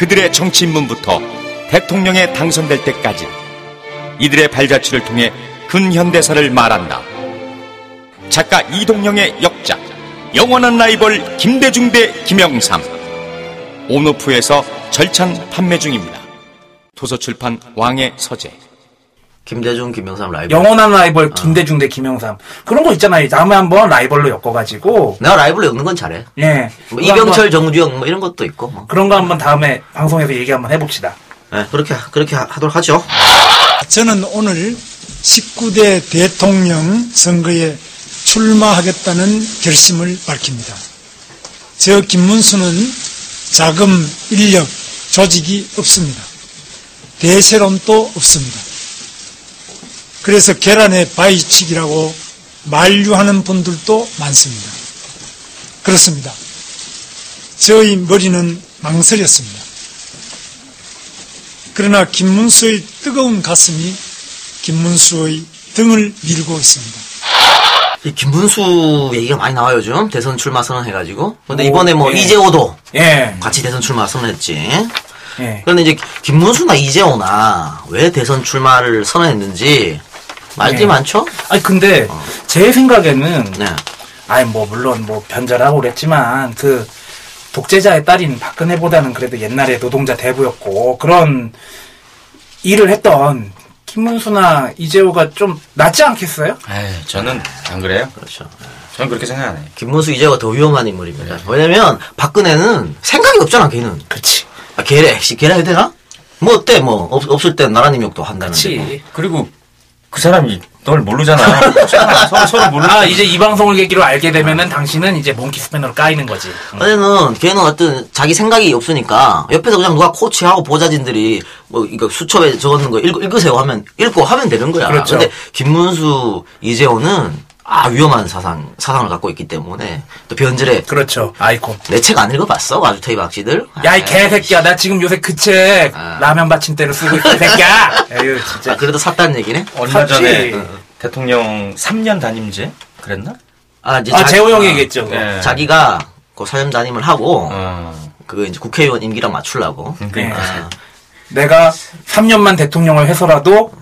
그들의 정치 인문부터 대통령에 당선될 때까지 이들의 발자취를 통해 근현대사를 말한다. 작가 이동영의 역작 영원한 라이벌 김대중 대 김영삼 온오프에서 절찬 판매 중입니다. 도서출판 왕의 서재 김대중, 김영삼 라이브. 영원한 아. 라이벌 김대중 대 김영삼. 그런 거 있잖아요. 다음에 한번 라이벌로 엮어가지고, 내가 라이브를 엮는 건 잘해. 예. 뭐 이병철, 한번- 정주영 뭐 이런 것도 있고. 뭐. 그런 거 한번 다음에 방송에서 얘기 한번 해봅시다. 네, 그렇게 그렇게 하- 하도록 하죠. 저는 오늘 19대 대통령 선거에 출마하겠다는 결심을 밝힙니다. 저 김문수는 자금, 인력, 조직이 없습니다. 대세론도 없습니다. 그래서 계란의 바위치기라고 만류하는 분들도 많습니다. 그렇습니다. 저희 머리는 망설였습니다. 그러나 김문수의 뜨거운 가슴이 김문수의 등을 밀고 있습니다. 이 김문수 얘기가 많이 나와요 요즘 대선 출마 선언해가지고. 근데 오, 이번에 뭐 예. 이재호도 예. 같이 대선 출마 선언했지. 예. 그런데 이제 김문수나 이재호나 왜 대선 출마를 선언했는지 말들이 네. 많죠? 아니, 근데, 제 생각에는, 네. 아니, 뭐, 물론, 뭐, 변절하고 그랬지만, 그, 독재자의 딸인 박근혜보다는 그래도 옛날에 노동자 대부였고, 그런 일을 했던 김문수나 이재호가 좀 낫지 않겠어요? 에이, 저는 안 그래요? 그렇죠. 저는 그렇게 생각 안 해요. 김문수 이재호가 더 위험한 인물입니다. 왜냐면 박근혜는 생각이 없잖아 걔는. 그치. 아, 걔래. 씨, 걔라 해야 되나? 뭐 어때 뭐 없, 없을 땐 나라님 욕도 한다는데. 뭐. 그리고 그 사람이 널 모르잖아. 서로, 서로 몰라. 아, 이제 이 방송을 계기로 알게 되면은 당신은 이제 몽키 스패너로 까이는 거지. 어제는 걔는 어떤 자기 생각이 없으니까 옆에서 그냥 누가 코치하고 보좌진들이 뭐 이거 수첩에 적었는 거 읽, 읽으세요 하면 읽고 하면 되는 거야. 그렇죠. 근데 김문수 이재호는 아 위험한 사상 사상을 갖고 있기 때문에 또 변절에 그렇죠. 아이콘. 내 책 안 읽어봤어? 아주 테이 박씨들? 야, 이 개새끼야. 나 지금 요새 그 책, 아. 라면 받침대로 쓰고 있어, 이 새끼야. *laughs* 에휴, 진짜. 아, 그래도 샀다는 얘기네. 얼마 샀지. 전에 대통령 3년 단임제? 그랬나? 아, 이제 아, 자기- 재호 형이 아, 얘기했죠. 그거. 예. 자기가 그 사년 담임을 하고 어. 그 이제 국회의원 임기랑 맞추려고. 그러니까. 아, 내가 3년만 대통령을 해서라도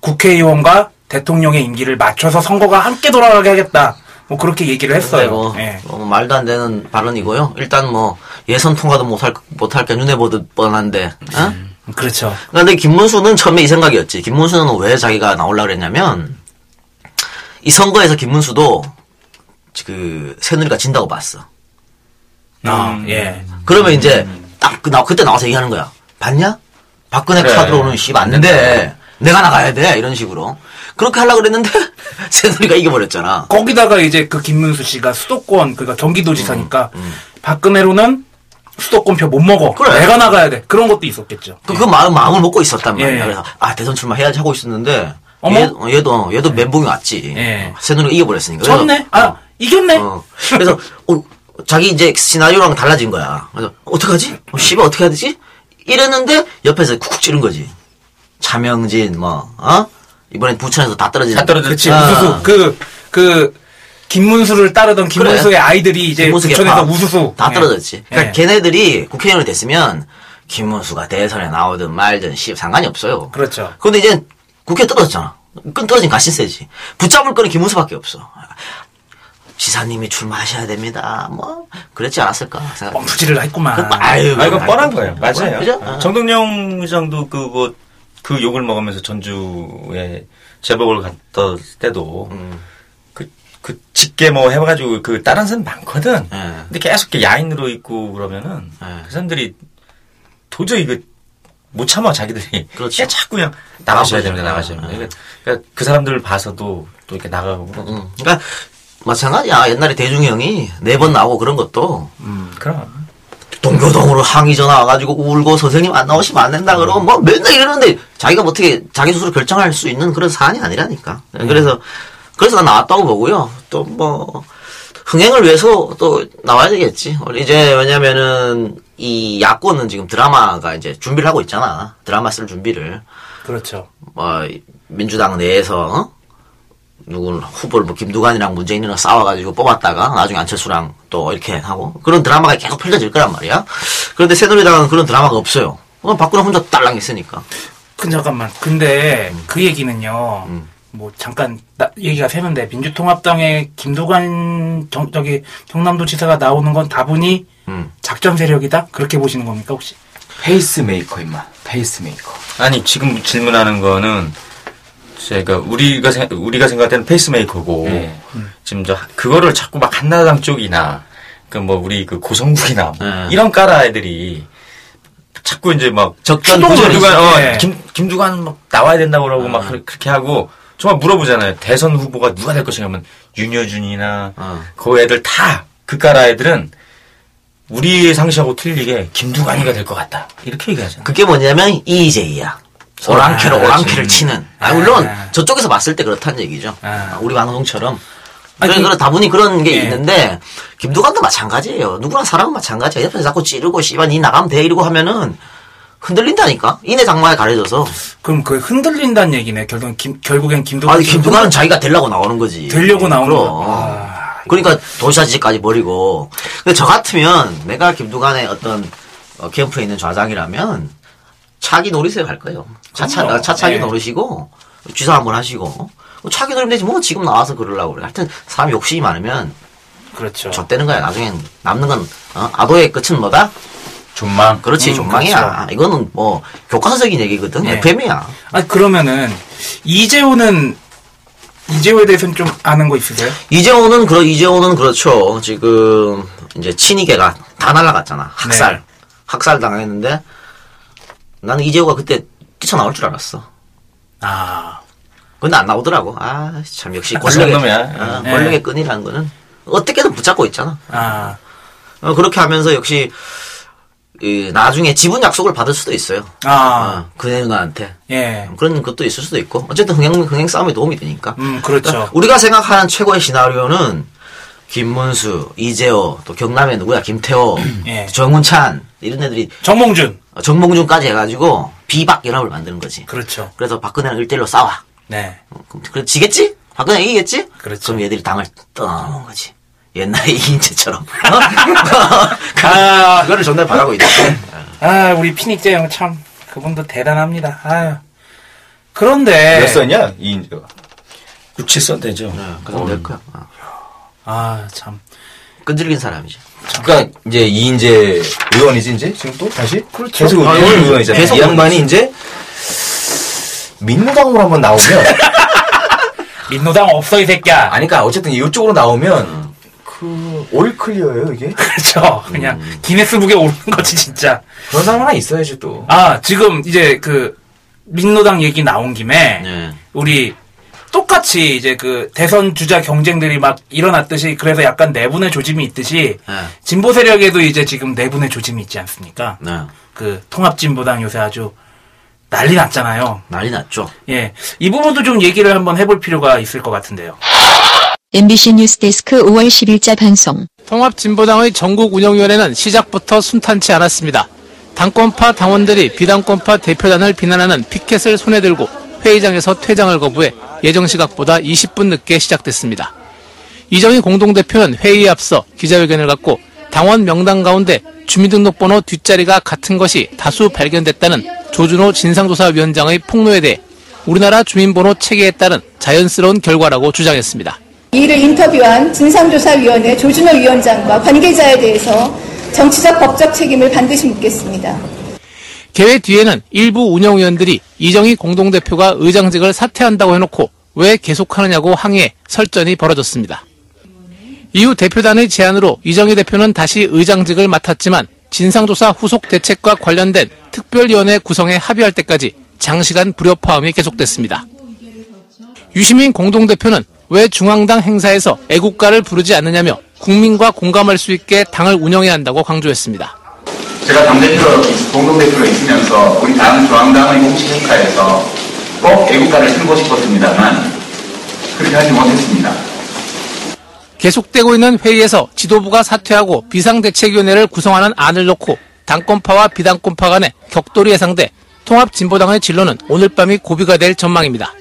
국회의원과 대통령의 임기를 맞춰서 선거가 함께 돌아가게 하겠다. 뭐 그렇게 얘기를 했어요. 뭐, 예. 뭐 말도 안 되는 발언이고요. 일단 뭐 예선 통과도 못할 못할 게 눈에 보듯 뻔한데. 어? 그렇죠. 근데 김문수는 처음에 이 생각이었지. 김문수는 왜 자기가 나오려고 그랬냐면 이 선거에서 김문수도 그 새누리가 진다고 봤어. 아, 음. 예. 그러면 이제 딱 그, 나, 그때 나와서 얘기하는 거야. 봤냐? 박근혜 그래. 카드로는 씨안 돼. 내가 나가야 돼. 이런 식으로. 그렇게 하려고 그랬는데 *laughs* 새누리가 이겨버렸잖아. 거기다가 이제 그 김문수 씨가 수도권, 그러니까 경기도지사니까 박근혜로는 수도권표 못 먹어. 음, 그래. 내가 나가야 돼. 그런 것도 있었겠죠. 그, 그 마음, 마음을 먹고 있었단 말이야. 예. 그래서, 아, 대선 출마해야지 하고 있었는데, 어머? 얘, 어, 얘도, 얘도 멘붕이 왔지. 예. 어, 새누리가 이겨버렸으니까. 졌네? 아, 어, 이겼네? 어. 그래서, *laughs* 어, 자기 이제 시나리오랑 달라진 거야. 그래서, 어떡하지? 어, 씨발, 어떻게 해야 되지? 이랬는데, 옆에서 쿡쿡 찌른 거지. 차명진, 뭐, 어? 이번엔 부천에서 다 떨어진. 다 떨어졌지. 그치, 아. 우수수. 그, 그, 김문수를 따르던 김문수의 아이들이 이제 부천에서. 우수수. 다 예. 떨어졌지. 그러니까 예. 걔네들이 국회의원이 됐으면 김문수가 대선에 나오든 말든 씨 상관이 없어요. 그렇죠. 근데 이제 국회 떨어졌잖아. 끈 떨어진 가신세지. 붙잡을 거는 김문수밖에 없어. 지사님이 출마하셔야 됩니다. 뭐 그랬지 않았을까 생각. 뻥푸지를 했구만. 그, 아유, 아, 이건 뻔한 거예요. 맞아요. 그죠? 아. 정동영 의장도 그, 뭐, 그 욕을 먹으면서 전주에 제복을 갔던 때도, 음. 그, 그, 직계 뭐 해가지고 그 다른 사람 많거든. 예. 근데 계속 야인으로 있고 그러면은, 예. 그 사람들이 도저히 그, 못 참아, 자기들이. 그렇죠. 자꾸 그냥 나가셔야. 됩니다, 나가셔야 됩니다. 아. 그러니까, 그 사람들을 봐서도 또 이렇게 나가고. 음. 그러니까 마찬가지야. 옛날에 대중형이 네 번 나오고 그런 것도 음, 그럼. 동교동으로 항의 전화 와가지고 울고 선생님 안 나오시면 안 된다 그러고 뭐 맨날 이러는데 자기가 뭐 어떻게 자기 스스로 결정할 수 있는 그런 사안이 아니라니까. 그래서 그래서 난 나왔다고 보고요. 또 뭐 흥행을 위해서 또 나와야 되겠지. 이제 왜냐면은 이 야권은 지금 드라마가 이제 준비를 하고 있잖아. 드라마 쓸 준비를. 그렇죠. 뭐 민주당 내에서 어? 누구 후보를 뭐 김두관이랑 문재인이랑 싸워가지고 뽑았다가 나중에 안철수랑 또 이렇게 하고 그런 드라마가 계속 펼쳐질 거란 말이야. 그런데 새누리당은 그런 드라마가 없어요. 어, 박근혜 혼자 딸랑 있으니까. 그 잠깐만. 근데 그 얘기는요. 음. 뭐 잠깐 나- 얘기가 새는데 민주통합당의 김두관 정, 저기 경남도지사가 나오는 건 다분히 음. 작전 세력이다 그렇게 보시는 겁니까 혹시? 페이스메이커 임마. 페이스메이커. 아니 지금 질문하는 거는 제가 우리가 생- 우리가 생각할 때는 페이스메이커고 네. 지금 저 그거를 자꾸 막 한나라당 쪽이나 그 뭐 우리 그 고성국이나 뭐 네. 이런 까라 애들이 자꾸 이제 막 구조를 김두관 어, 네. 김 김두관 막 나와야 된다고 그러고 막 그렇- 그렇게 하고 정말 물어보잖아요 대선 후보가 누가 될 것인가 하면 윤여준이나 어. 그 애들 다 그 까라 애들은 우리 상식하고 틀리게 김두관이가 될 것 같다 이렇게 얘기하잖아. 그게 뭐냐면 이재희야. 오랑캐로 아, 오랑캐를. 치는. 아, 물론 아. 저쪽에서 봤을 때 그렇다는 얘기죠. 아. 우리. 아니, 그래, 그- 그래, 다분히 그런 게 예. 있는데, 김두관도 마찬가지예요. 누구나 사람은 마찬가지야. 옆에서 자꾸 찌르고, 씨발, 니 나가면 돼. 이러고 하면은, 흔들린다니까? 이내 장마에 가려져서. 그럼 그 흔들린다는 얘기네. 결국 김, 결국엔 김두관 아니, 김두관은 자기가 되려고 나오는 거지. 되려고 나오는. 거. 아, 그러니까 도시아지까지 버리고. 근데 저 같으면 내가 김두관의 어떤 어, 캠프에 있는 좌장이라면 차기 노리세요 할 거예요. 차차, 그럼요. 차차기 예. 노리시고 쥐사 한번 하시고 뭐 차기 노리면 되지 뭐 지금 나와서 그러려고 그래. 하여튼 사람이 욕심이 많으면 그렇죠. 좆되는 거야. 나중엔 남는 건 어? 아도의 끝은 뭐다? 존망. 그렇지 음, 존망이야. 이거는 뭐 교과서적인 얘기거든. 예. FM이야. 아니 그러면은 이재호는 이재호에 대해서는 좀 아는 거 있으세요? 이재호는 그렇 이재호는 그렇죠. 지금 이제 친이계가 다 날라갔잖아. 학살. 네. 학살 당했는데 나는 이재호가 그때 뛰쳐나올 줄 알았어. 아, 근데 안 나오더라고. 아, 참 역시 아, 권력의 놈이야. 어, 네. 권력의 끈이라는 거는 어떻게든 붙잡고 있잖아. 아, 어, 그렇게 하면서 역시 이, 나중에 지분 약속을 받을 수도 있어요. 아, 어, 그네 누나한테 예, 그런 것도 있을 수도 있고 어쨌든 흥행 흥행 싸움에 도움이 되니까. 음, 그렇죠. 그러니까 우리가 생각하는 최고의 시나리오는 김문수, 이재호, 또 경남에 누구야 김태호, 예. 정운찬 이런 애들이 정몽준, 정몽준까지 해가지고 비박 연합을 만드는 거지. 그렇죠. 그래서 박근혜랑 1대1로 싸워. 네, 그럼 그래 지겠지? 박근혜 이기겠지? 그렇죠. 그럼 얘들이 당을 떠나는 거지. 옛날에 *laughs* 이인재처럼. *laughs* 아. 그거를 존나 바라고 있다. *laughs* 아, 우리 피닉재 형참 그분도 대단합니다. 아유. 그런데 몇 선이야 이인재가? 6, 7선 되죠. 그럼 될 거야. 어. 아, 참. 끈질긴 사람이지. 그러니까 이제 이인재 의원이지 이제 지금 또 다시 그렇죠. 계속 아, 의원 예. 의원이잖아요. 계속 이 양반이 이제 민노당으로 한번 나오면 *laughs* 민노당 없어 이 새끼야. 아니 그러니까 어쨌든 이쪽으로 나오면 그 올 클리어예요 이게 *laughs* 그렇죠. 그냥 음. 기네스북에 오르는 거지 진짜. 그런 사람 하나 있어야지 또. 아, 지금 이제 그 민노당 얘기 나온 김에 네. 우리 똑같이 이제 그 대선 주자 경쟁들이 막 일어났듯이 그래서 약간 내분의 조짐이 있듯이 네. 진보 세력에도 이제 지금 내분의 조짐이 있지 않습니까? 네. 그 통합진보당 요새 아주 난리 났잖아요. 난리 났죠. 예. 이 부분도 좀 얘기를 한번 해볼 필요가 있을 것 같은데요. MBC 뉴스데스크 5월 10일자 방송. 통합진보당의 전국 운영위원회는 시작부터 순탄치 않았습니다. 당권파 당원들이 비당권파 대표단을 비난하는 피켓을 손에 들고 회의장에서 퇴장을 거부해 예정 시각보다 20분 늦게 시작됐습니다. 이정희 공동대표는 회의에 앞서 기자회견을 갖고 당원 명단 가운데 주민등록번호 뒷자리가 같은 것이 다수 발견됐다는 조준호 진상조사위원장의 폭로에 대해 우리나라 주민번호 체계에 따른 자연스러운 결과라고 주장했습니다. 이를 인터뷰한 진상조사위원회 조준호 위원장과 관계자에 대해서 정치적 법적 책임을 반드시 묻겠습니다. 개회 뒤에는 일부 운영위원들이 이정희 공동대표가 의장직을 사퇴한다고 해놓고 왜 계속하느냐고 항의해 설전이 벌어졌습니다. 이후 대표단의 제안으로 이정희 대표는 다시 의장직을 맡았지만 진상조사 후속 대책과 관련된 특별위원회 구성에 합의할 때까지 장시간 불협화음이 계속됐습니다. 유시민 공동대표는 왜 중앙당 행사에서 애국가를 부르지 않느냐며 국민과 공감할 수 있게 당을 운영해야 한다고 강조했습니다. 제가 당대표, 공동대표로 있으면서 우리 당 중앙당의 공식 행사에서 꼭 애국가를 틀고 싶었습니다만 그렇게 하지 못했습니다. 계속되고 있는 회의에서 지도부가 사퇴하고 비상대책위원회를 구성하는 안을 놓고 당권파와 비당권파 간의 격돌이 예상돼 통합진보당의 진로는 오늘 밤이 고비가 될 전망입니다.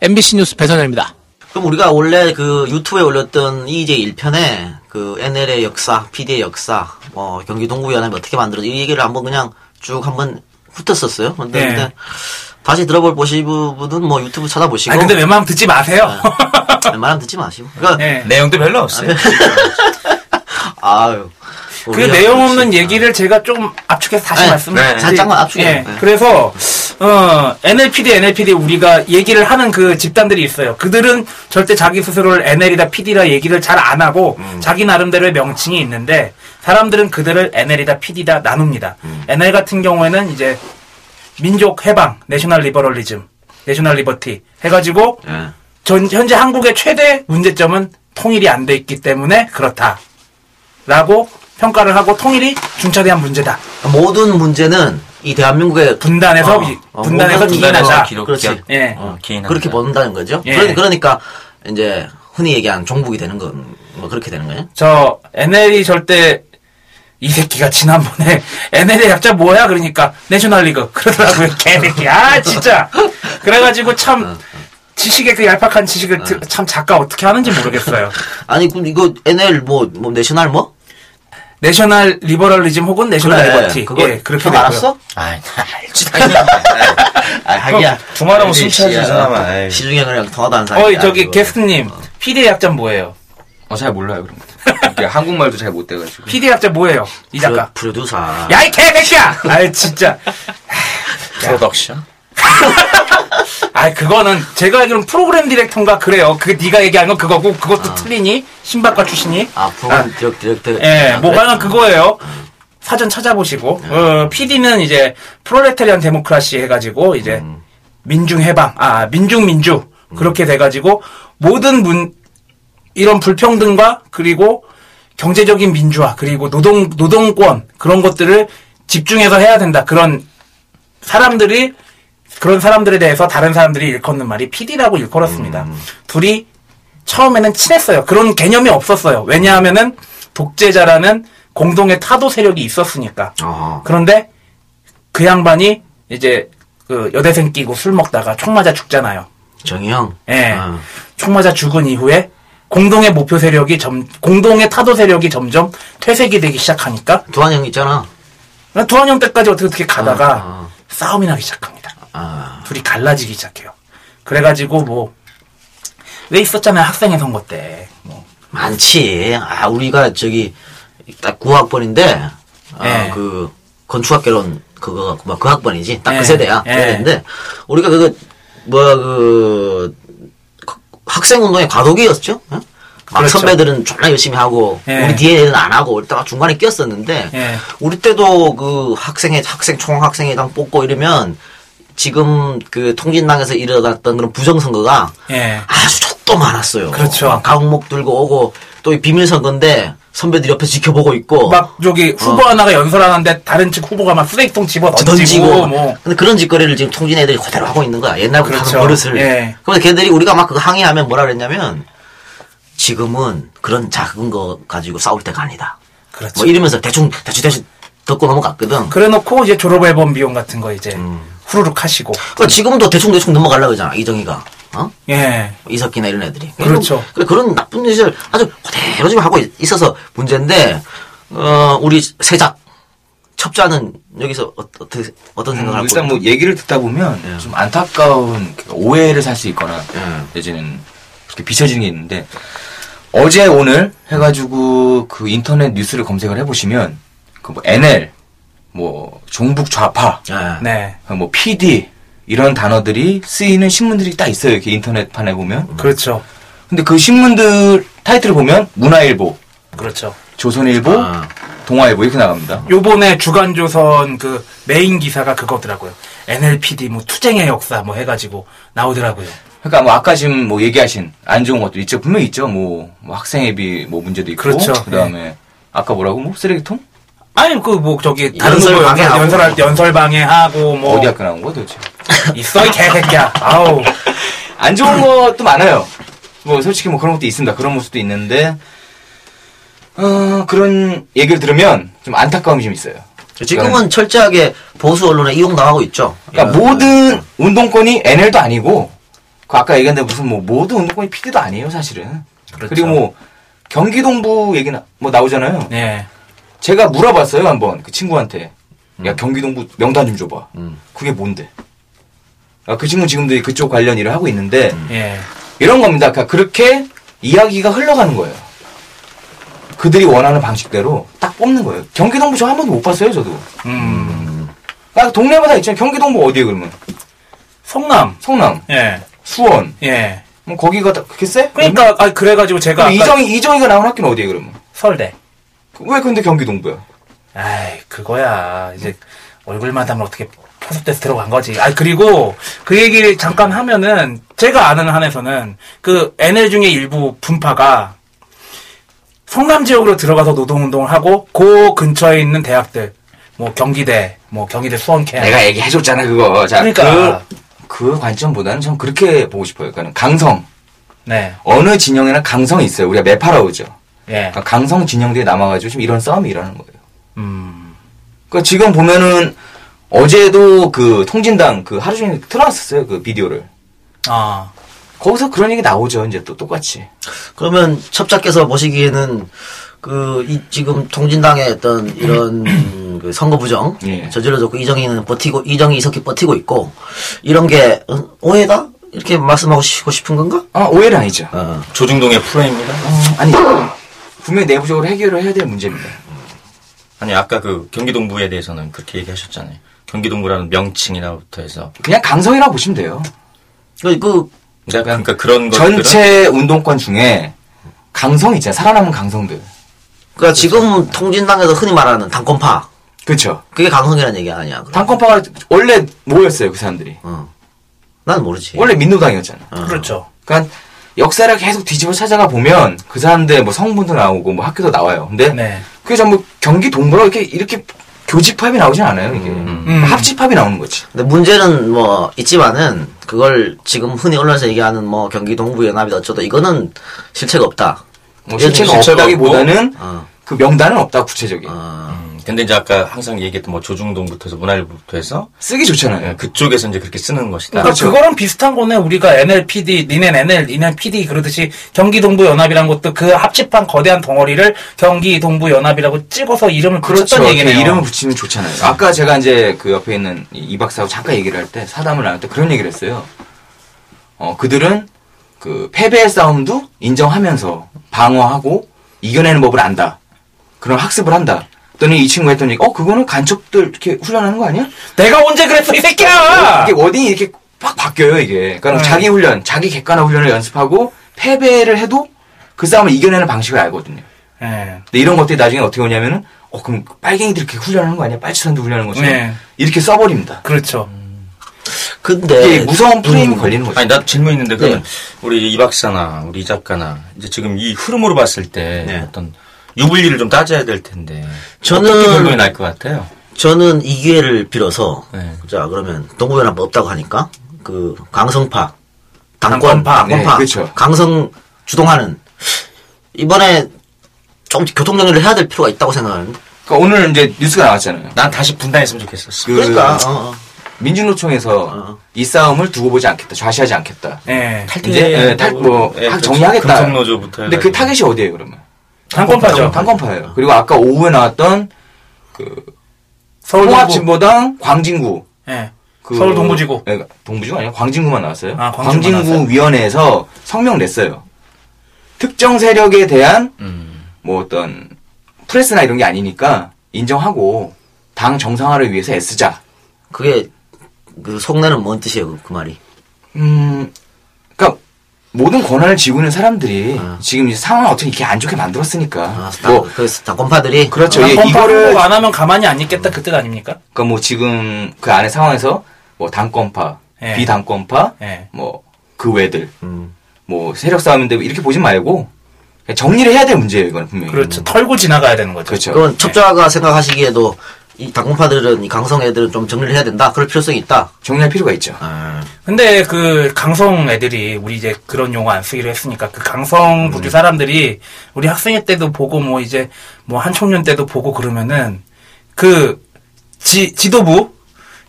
MBC 뉴스 배선현입니다. 그럼 우리가 원래 그 유튜브에 올렸던 EJ 1편에 그 NL의 역사, PD의 역사, 뭐 경기 동구위원회 어떻게 만들어지 이 얘기를 한번 그냥 쭉 한번 훑었었어요. 근데, 네. 근데 다시 들어볼 보실 분은 뭐 유튜브 찾아보시고. 아, 근데 웬만하면 듣지 마세요. 웬만하면 듣지 마시고. 그러니까 네. 내용도 별로 없어요. *laughs* 아유. 그 우리가 내용. 없는 얘기를 제가 좀 압축해서 다시 네, 말씀드릴게요. 네, 살짝만 압축해요. 예, 네. 그래서 어, NLPD, NLPD 우리가 얘기를 하는 그 집단들이 있어요. 그들은 절대 자기 스스로를 NL이다, PD다 얘기를 잘 안 하고 음. 자기 나름대로의 명칭이 있는데 사람들은 그들을 NL이다, PD다 나눕니다. 음. NL 같은 경우에는 이제 민족 해방, national liberalism, national liberty 해가지고 예. 전, 현재 한국의 최대 문제점은 통일이 안 돼 있기 때문에 그렇다. 라고 평가를 하고 통일이 중차대한 문제다. 모든 문제는 이 대한민국의 분단에서 어, 이- 어, 분단에서 기인하자. 그렇지. 예. 어, 기인한다. 그렇게 본다는 거죠. 예. 그러니- 그러니까 이제 흔히 얘기한 종북이 되는 건 뭐 그렇게 되는 거예요. 저 NL이 절대 이 새끼가 지난번에 *laughs* NL의 약자 뭐야 그러니까 National League 그러더라고요 *laughs* 개새끼 아 진짜 그래가지고 참 지식의 그 얄팍한 지식을 드- 참 작가 어떻게 하는지 모르겠어요 *laughs* 아니 그럼 이거 NL 뭐, 뭐 national 뭐? national liberalism 혹은 national 그래, liberty 그거 예, 그렇게 좀 되고요. 알았어? 아이, 알지, 당연히. 아, 하기야. 숨 차지, 씨야. 이 사람아. 시중에 그냥 통화도 안 사니까. 어이 저기 게스트님 피디의 약자 뭐예요? 어, 잘 몰라요, 그런 거. 한국말도 잘 못 돼가지고. 피디의 약자 뭐예요? 이 작가 프로, 듀서 야이 개새끼야 아이 진짜 프로덕션? *laughs* 아 그거는 제가 알기로는 프로그램 디렉터인가? 그래요. 그 네가 얘기한 건 그거고 그것도 틀리니? 신박과 출신이. 아, 프로그램 디렉, 디렉터. 예, 아, 뭐가는 그거예요. 사전 찾아보시고. 어, PD는 이제 프롤레타리안 데모크라시 해가지고 이제 민중 해방, 아 민중 민주. 그렇게 돼가지고 모든 문 이런 불평등과 그리고 경제적인 민주화 그리고 노동 노동권 그런 것들을 집중해서 해야 된다. 그런 사람들이 그런 사람들에 대해서 다른 사람들이 일컫는 말이 PD라고 일컬었습니다. 둘이 처음에는 친했어요. 그런 개념이 없었어요. 왜냐하면은 독재자라는 공동의 타도 세력이 있었으니까. 어. 그런데 그 양반이 이제 그 여대생 끼고 술 먹다가 총 맞아 죽잖아요. 정의형. 예. 어. 총 맞아 죽은 이후에 공동의 목표 세력이 점, 공동의 타도 세력이 점점 퇴색이 되기 시작하니까 두한 형 있잖아. 두한 형 때까지 어떻게 어떻게 가다가 어, 싸움이 나기 시작합니다. 아. 둘이 갈라지기 시작해요. 그래가지고 뭐 왜 있었잖아요 학생회 선거 때. 뭐 많지. 아, 우리가 저기, 딱 9학번인데, 아, 예. 그, 건축학개론, 그거, 뭐, 그 학번이지. 딱 예. 그 세대야. 예. 그 세대인데, 우리가 그거, 뭐야, 그, 그 학생 운동의 과도기였죠? 어? 막 그렇죠. 선배들은 존나 열심히 하고, 예. 우리 뒤에는 안 하고, 이따가 중간에 끼었었는데, 예. 우리 때도 그 학생회, 학생 총학생회장 뽑고 이러면, 지금 그 통진당에서 일어났던 그런 부정선거가 예. 아주 족도 많았어요. 그렇죠. 막 강목 들고 오고 또이 비밀 선거인데 선배들이 옆에 지켜보고 있고 막 저기 후보 하나가 연설하는데 다른 측 후보가 막 쓰레기통 집어 던지고, 어. 던지고 뭐 근데 그런 짓거리를 지금 통진 애들이 그대로 하고 있는 거야. 옛날부터 그렇죠. 하는 버릇을. 예. 그런데 걔들이 우리가 막 그거 항의하면 뭐라 그랬냐면 지금은 그런 작은 거 가지고 싸울 때가 아니다. 그렇죠. 뭐 이러면서 대충 대충 대충 듣고 넘어갔거든. 그래놓고 이제 졸업 앨범 비용 같은 거 이제 음. 후루룩 하시고. 그 지금도 대충 대충 넘어가려고 그러잖아 이정희가. 어? 예. 이석기나 이런 애들이. 그렇죠. 그래, 그런 나쁜 짓을 아주 그대로 지금 하고 있- 있어서 문제인데, 어, 우리 세작, 첩자는 여기서 어, 어떻게, 어떤 생각을 하고 일단 뭐 있- 얘기를 듣다 보면 예. 좀 안타까운 그 오해를 살 수 있거나 예. 내지는 그렇게 비춰지는 게 있는데 어제 오늘 해가지고 그 인터넷 뉴스를 검색을 해보시면 그 뭐 NL 뭐 종북 좌파 예. 네. 뭐 PD 이런 단어들이 쓰이는 신문들이 딱 있어요 이렇게 인터넷판에 보면 그렇죠. 근데 그 신문들 타이틀을 보면 문화일보 그렇죠. 조선일보 아. 동아일보 이렇게 나갑니다 요번에 주간조선 그 메인 기사가 그거더라고요. NLPD 뭐 투쟁의 역사 뭐 해가지고 나오더라고요. 그러니까 뭐 아까 지금 뭐 얘기하신 안 좋은 것도 있죠. 분명히 있죠. 뭐, 뭐 학생회비 뭐 문제도 있고. 그렇죠. 그다음에 아까 뭐라고 뭐 쓰레기통? 아니 그 뭐 저기 다른 연설 거 연설, 방해하고. 연설 할 때 연설 방해하고 뭐 어디 학교 나온 거야 도대체? *laughs* 있어 이 개새끼야. 아우 *laughs* 안 좋은 것도 많아요. 뭐 솔직히 뭐 그런 것도 있습니다. 그런 모습도 있는데 어 그런 얘기를 들으면 좀 안타까움이 좀 있어요. 지금은 철저하게 보수 언론에 이용 당하고 있죠. 그러니까 예. 모든 운동권이 NL도 아니고 그 아까 얘기한 대로 무슨 뭐 모든 운동권이 PD도 아니에요 사실은. 그렇죠. 그리고 뭐 경기동부 얘기 나, 뭐 나오잖아요. 네. 제가 물어봤어요 한번 그 친구한테 야 경기동부 명단 좀 줘봐 음. 그게 뭔데 아, 그 친구 지금도 그쪽 관련 일을 하고 있는데 예. 이런 겁니다 그러니까 그렇게 이야기가 흘러가는 거예요 그들이 원하는 방식대로 딱 뽑는 거예요 경기동부 저 한 번도 못 봤어요 저도 음. 아, 동네마다 있잖아요 경기동부 어디에 그러면 성남. 성남 예. 수원 예. 뭐 거기가 다 그렇게 세? 그러니까 아 그래가지고 제가 이정희 이정희가 나온 학교는 어디에 그러면 서울대. 왜 근데 경기 동부야 아이 그거야 이제 얼굴만 하면 어떻게 포섭돼서 들어간 거지. 아 그리고 그 얘기를 잠깐 하면은 제가 아는 한에서는 그 NL 중에 일부 분파가 성남 지역으로 들어가서 노동운동을 하고 그 근처에 있는 대학들 뭐 경기대 뭐 경기대 수원캠 내가 얘기해줬잖아 그거 자 그러니까. 그, 그 관점보다는 전 그렇게 보고 싶어요 그러니까 강성 네. 어느 진영에나 강성이 있어요. 우리가 매파라우죠. 예. 그러니까 강성 진영들이 남아가지고 지금 이런 싸움이 일어나는 거예요. 음. 그러니까 지금 보면은 어제도 그 통진당 그 하루 종일 틀어놨었어요. 그 비디오를. 아. 거기서 그런 얘기 나오죠. 이제 또 똑같이. 그러면 첩자께서 보시기에는 그 이 지금 통진당의 어떤 이런 *clears throat* 그 선거 부정 예. 저질러졌고 이정희는 버티고 이정희 이석기 버티고 있고 이런 게 어, 오해다 이렇게 말씀하고 싶은 건가? 아 오해는 아니죠. 어. 조중동의 프로입니다. 아니 분명히 내부적으로 해결을 해야 될 문제입니다. 아니 아까 그 경기동부에 대해서는 그렇게 얘기하셨잖아요. 경기동부라는 명칭이라부터 해서 그냥 강성이라고 보시면 돼요. 그, 그 그러니까, 그러니까 그런 것들은 전체 운동권 중에 강성 있잖아요. 살아남은 강성들. 그러니까 지금 통진당에서 흔히 말하는 당권파 그렇죠. 그게 강성이라는 얘기 아니야? 그럼? 당권파가 원래 뭐였어요 그 사람들이. 어. 난 모르지. 원래 민노당이었잖아. 어. 그렇죠. 그러니까 역사를 계속 뒤집어 찾아가 보면 그 사람들 뭐 성분도 나오고 뭐 학교도 나와요. 근데 네. 그게 전부 경기 동부라고 이렇게 이렇게 교집합이 나오진 않아요. 이게 음. 합집합이 나오는 거지. 근데 문제는 뭐 있지만은 그걸 지금 흔히 언론에서 얘기하는 뭐 경기 동부 연합이다 어쩌다 이거는 실체가 없다. 뭐 실체가 얘기- 없다기보다는 어. 그 명단은 없다 구체적인. 어. 음, 근데 이제 아까 항상 얘기했던 뭐 조중동부터 해서 문화일보부터 해서 쓰기 좋잖아요. 예, 그쪽에서 이제 그렇게 쓰는 것이다. 그러니까 그렇죠. 그거랑 비슷한 거네. 우리가 NLPD, 니넨 NL, 니넨 PD 그러듯이 경기동부연합이라는 것도 그 합집한 거대한 덩어리를 경기동부연합이라고 찍어서 이름을 그렇죠. 붙였던 얘기네요. 이렇게 이름을 붙이면 좋잖아요. 아까 제가 이제 그 옆에 있는 이, 이 박사하고 잠깐 얘기를 할 때 사담을 나눌 때 그런 얘기를 했어요. 어 그들은 그 패배의 싸움도 인정하면서 방어하고 이겨내는 법을 안다. 그런 학습을 한다. 그랬더니 이 친구가 했더니 어 그거는 간첩들 이렇게 훈련하는 거 아니야? 내가 언제 그랬어 이 새끼야! 이게 워딩이 이렇게 팍 바뀌어요 이게. 그러니까 네. 자기 훈련, 자기 객관화 훈련을 연습하고 패배를 해도 그 싸움을 이겨내는 방식을 알거든요. 예. 근데 이런 것들이 나중에 어떻게 오냐면은 어 그럼 빨갱이들 이렇게 훈련하는 거 아니야? 빨치산도 훈련하는 것처럼 네. 이렇게 써버립니다. 그렇죠. 근데 무서운 프레임이 음. 걸리는 거죠. 아니 나 질문 있는데 그러면 네. 우리 이 박사나 우리 이 작가나 이제 지금 이 흐름으로 봤을 때 네. 어떤 유불리를 좀 따져야 될 텐데 저는- 어떻게 결론이 날 것 같아요? 저는 이 기회를 빌어서 네. 자 그러면 동부연합 없다고 하니까 그 강성파 당권 당권파. 당권파 네, 그렇죠. 강성 주동하는 이번에 좀 교통 정리를 해야 될 필요가 있다고 생각하는데 그러니까 오늘 이제 뉴스가 나왔잖아요. 난 다시 분단했으면 좋겠었어. 그 그러니까 어, 어. 민주노총에서 이 싸움을 두고 보지 않겠다, 좌시하지 않겠다. 예. 이제 예, 탈, 뭐 예. 정리하겠다. 금속노조부터 근데 그 타겟이 어디예요, 그러면? 당권파죠. 당권파예요. 그리고 아까 오후에 나왔던 그 서울 동부. 통합진보당 광진구 예. 그 서울 동부지구. 예, 동부지구 아니야? 광진구만 나왔어요. 아, 광진구만 광진구 나왔어요? 위원회에서 성명 냈어요. 특정 세력에 대한 음. 뭐 어떤 프레스나 이런 게 아니니까 인정하고 당 정상화를 위해서 애쓰자. 그게 그 속내는 뭔 뜻이에요 그, 그 말이? 음, 모든 권한을 쥐고 있는 사람들이 지금 이제 상황을 어떻게 이렇게 안 좋게 만들었으니까. 뭐그 당권파들이 그렇죠. 예, 당권파 이거를 홍보 안 하면 가만히 안 있겠다 그뜻 아닙니까? 그러니까 뭐 지금 그 안에 상황에서 뭐 당권파, 예. 비당권파, 예. 뭐그 외들, 음. 뭐 세력 싸움인데 이렇게 보지 말고 정리를 해야 될 문제예요. 이건 분명히. 그렇죠. 털고 지나가야 되는 거죠. 그렇죠. 그건 첩자가 생각하시기에도 이 당권파들은 이 강성 애들은 좀 정리를 해야 된다. 그럴 필요성이 있다. 정리할 필요가 있죠. 근데 그 강성 애들이 우리 이제 그런 용어 안 쓰기로 했으니까 그 강성 부류 사람들이 우리 학생회 때도 보고 뭐 이제 뭐 한총련 때도 보고 그러면은 그 지, 지도부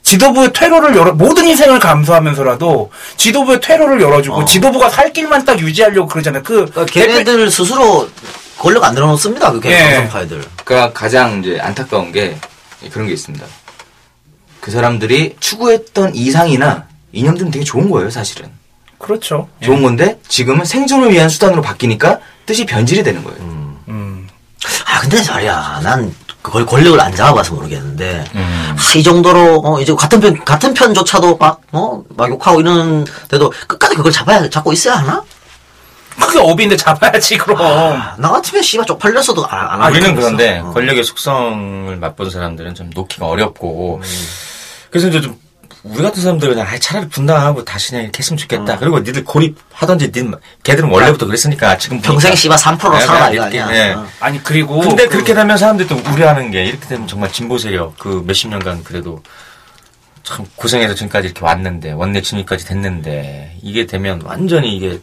지도부의 퇴로를 열어 모든 희생을 감수하면서라도 지도부의 퇴로를 열어주고 지도부가 살 길만 딱 유지하려고 그러잖아요. 그 걔네들 스스로 권력 안 들어놓습니다. 그 예. 강성파애들. 그러니까 가장 이제 안타까운 게 그런 게 있습니다. 그 사람들이 추구했던 이상이나 이념들은 되게 좋은 거예요, 사실은. 그렇죠. 좋은 건데 지금은 생존을 위한 수단으로 바뀌니까 뜻이 변질이 되는 거예요. 음. 아 근데 말이야 난 그걸 권력을 안 잡아봐서 모르겠는데 음. 아, 이 정도로 어, 이제 같은 편 같은 편조차도 막어막 욕하고 이러는데도 끝까지 그걸 잡아야 잡고 있어야 하나? 그게 업인데 잡아야지 그럼. 나 같으면 씨발 쪽팔렸어도 안, 안 하겠어. 우리는 그런데 권력의 속성을 맛본 사람들은 좀 놓기가 어렵고 그래서 이제 좀 우리 같은 사람들은 그냥 차라리 분당하고 다시 그냥 이렇게 했으면 좋겠다. 그리고 니들 고립하던지 니들 걔들은 원래부터 그랬으니까 지금 평생 씨발 3%로 네, 살아야 이렇게. 예. 어. 아니 그리고 근데 그- 그렇게 되면 사람들이 또 우려하는 게 이렇게 되면 정말 진보 세력 그 몇십 년간 그래도 참 고생해서 지금까지 이렇게 왔는데 원내 진입까지 됐는데 이게 되면 완전히 이게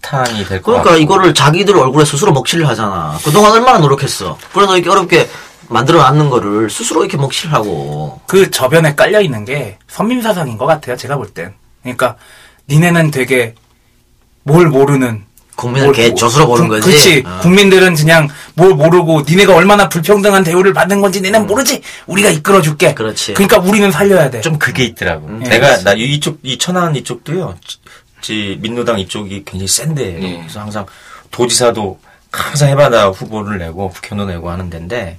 파탄이 될것 같고 그러니까 이거를 자기들 얼굴에 스스로 먹칠을 하잖아. 그동안 얼마나 노력했어. 그래서 이렇게 어렵게 만들어 놨는 거를 스스로 이렇게 먹칠을 하고. 그 저변에 깔려 있는 게 선민 사상인 것 같아요. 제가 볼 땐. 그러니까 니네는 되게 뭘 모르는 국민을 뭘개 모- 젖으로 보는 국- 거지. 그치. 어. 국민들은 그냥 뭘 모르고 니네가 얼마나 불평등한 대우를 받는 건지 니네는 모르지. 우리가 이끌어 줄게. 음. 그렇지. 그러니까 우리는 살려야 돼. 좀 그게 있더라고. 음. 내가 나 이- 이쪽 이 천안 이쪽도요. 지- 지 민노당 이쪽이 굉장히 센데 예. 그래서 항상 도지사도 항상 해바다 후보를 내고 국회의원도 내고 하는 데인데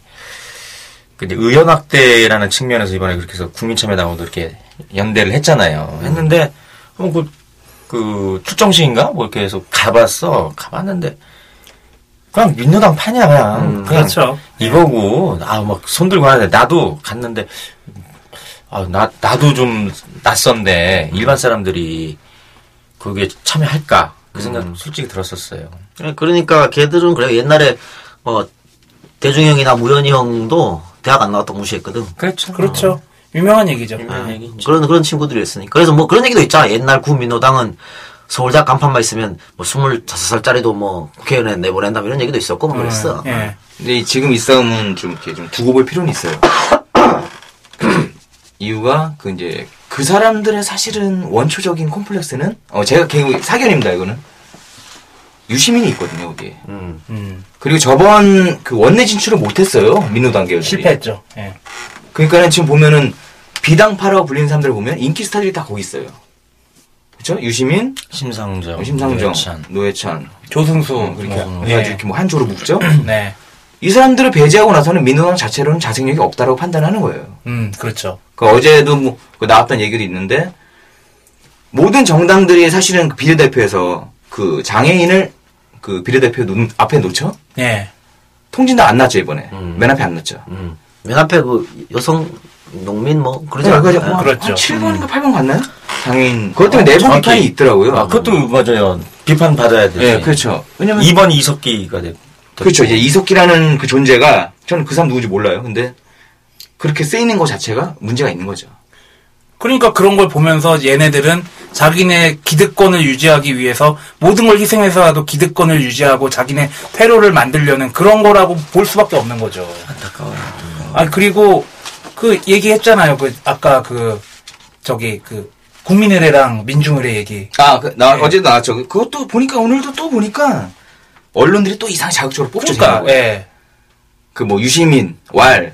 근데 의원학대라는 측면에서 이번에 그렇게 해서 국민참여당하고도 이렇게 연대를 했잖아요. 했는데 어, 그, 그 출정식인가 뭐 이렇게 해서 가봤어. 가봤는데 그냥 민노당 판이야 그냥 그냥 그렇죠. 이거고 아 막 손 들고 하는데 나도 갔는데 아 나 나도 좀 낯선데 일반 사람들이 거기에 참여할까 그 생각 솔직히 들었었어요. 예, 그러니까 걔들은 그래 옛날에 뭐 대중형이나 무현이 형도 대학 안 나왔다고 무시했거든. 그렇죠. 그렇죠. 유명한 얘기죠. 예, 그런 그런 친구들이 있으니까. 그래서 뭐 그런 얘기도 있잖아. 옛날 구민노당은 서울대학 간판만 있으면 뭐 25살짜리도 뭐 국회의원에 내보낸다 이런 얘기도 있었고 뭐 그랬어. 예. 근데 이- 지금 이 싸움은 좀 이렇게 좀 두고 볼 필요는 있어요. *laughs* 이유가 그 이제 그 사람들의 사실은 원초적인 콤플렉스는 어 제가 개인 사견입니다 이거는 유시민이 있거든요 거기에. 음. 그리고 저번 그 원내 진출을 못했어요 민노당 계열들이. 실패했죠. 예. 그러니까는 지금 보면은 비당파라고 불리는 사람들 을 보면 인기 스타들이 다 거기 있어요. 그렇죠? 유시민, 심상정, 심상정, 노회찬. 노회찬, 조승수. 어, 그렇게 뭐, 해가지고 예. 이렇게 뭐 한조로 묶죠. 네. *clears throat* 이 사람들을 배제하고 나서는 민노당 자체로는 자생력이 없다라고 판단하는 거예요. 음, 그렇죠. 그 어제도 뭐, 그 나왔던 얘기도 있는데, 모든 정당들이 사실은 그 비례대표에서 그 장애인을 그 비례대표 눈, 앞에 놓죠? 예. 통진도 안 났죠, 이번에. 맨 앞에 안 났죠. 맨 앞에 그 여성 농민 뭐 그러지 네, 않나요? 그렇죠. 한 7번인가 8번 갔나요? 장애인. 그것 때문에 내부 정확히. 비판이 있더라고요. 아, 그것도 맞아요. 비판 받아야 되지. 네, 그렇죠. 왜냐면. 2번 이석기가 됐. 그렇죠. 이제 이석기라는 그 존재가, 저는 그 사람 누군지 몰라요. 근데, 그렇게 쓰이는 것 자체가 문제가 있는 거죠. 그러니까 그런 걸 보면서 얘네들은 자기네 기득권을 유지하기 위해서 모든 걸 희생해서라도 기득권을 유지하고 자기네 퇴로를 만들려는 그런 거라고 볼 수밖에 없는 거죠. 안타까워요. 아 그리고 그 얘기했잖아요. 그 아까 그 저기 그 국민의례랑 민중의례 얘기. 아, 그, 나 어제도 나왔죠. 그것도 보니까 오늘도 또 보니까 언론들이 또 이상 자극적으로 뽑죠. 그러니까. 예. 그 뭐 유시민, 왈,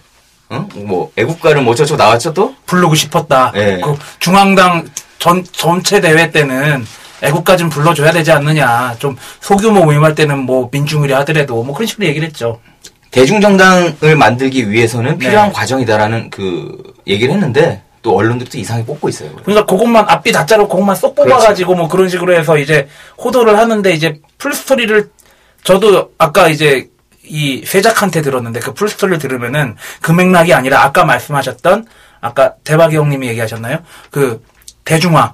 응? 뭐 애국가를 뭐 어쩌고 나왔죠 또? 부르고 싶었다. 예. 그 중앙당 전 전체 대회 때는 애국가 좀 불러줘야 되지 않느냐. 좀 소규모 모임할 때는 뭐 민중의례 하더라도 뭐 그런 식으로 얘기를 했죠. 대중정당을 만들기 위해서는 네. 필요한 과정이다라는 그 얘기를 했는데 또 언론들이 또 이상하게 뽑고 있어요. 그러니까 그것만 앞뒤 다 자르고 그것만 쏙 뽑아가지고 뭐 그런 식으로 해서 이제 호도를 하는데 이제 풀스토리를 저도 아까 이제 이 세작한테 들었는데 그 풀스토리를 들으면은 그 맥락이 아니라 아까 말씀하셨던 아까 대박이 형님이 얘기하셨나요? 그 대중화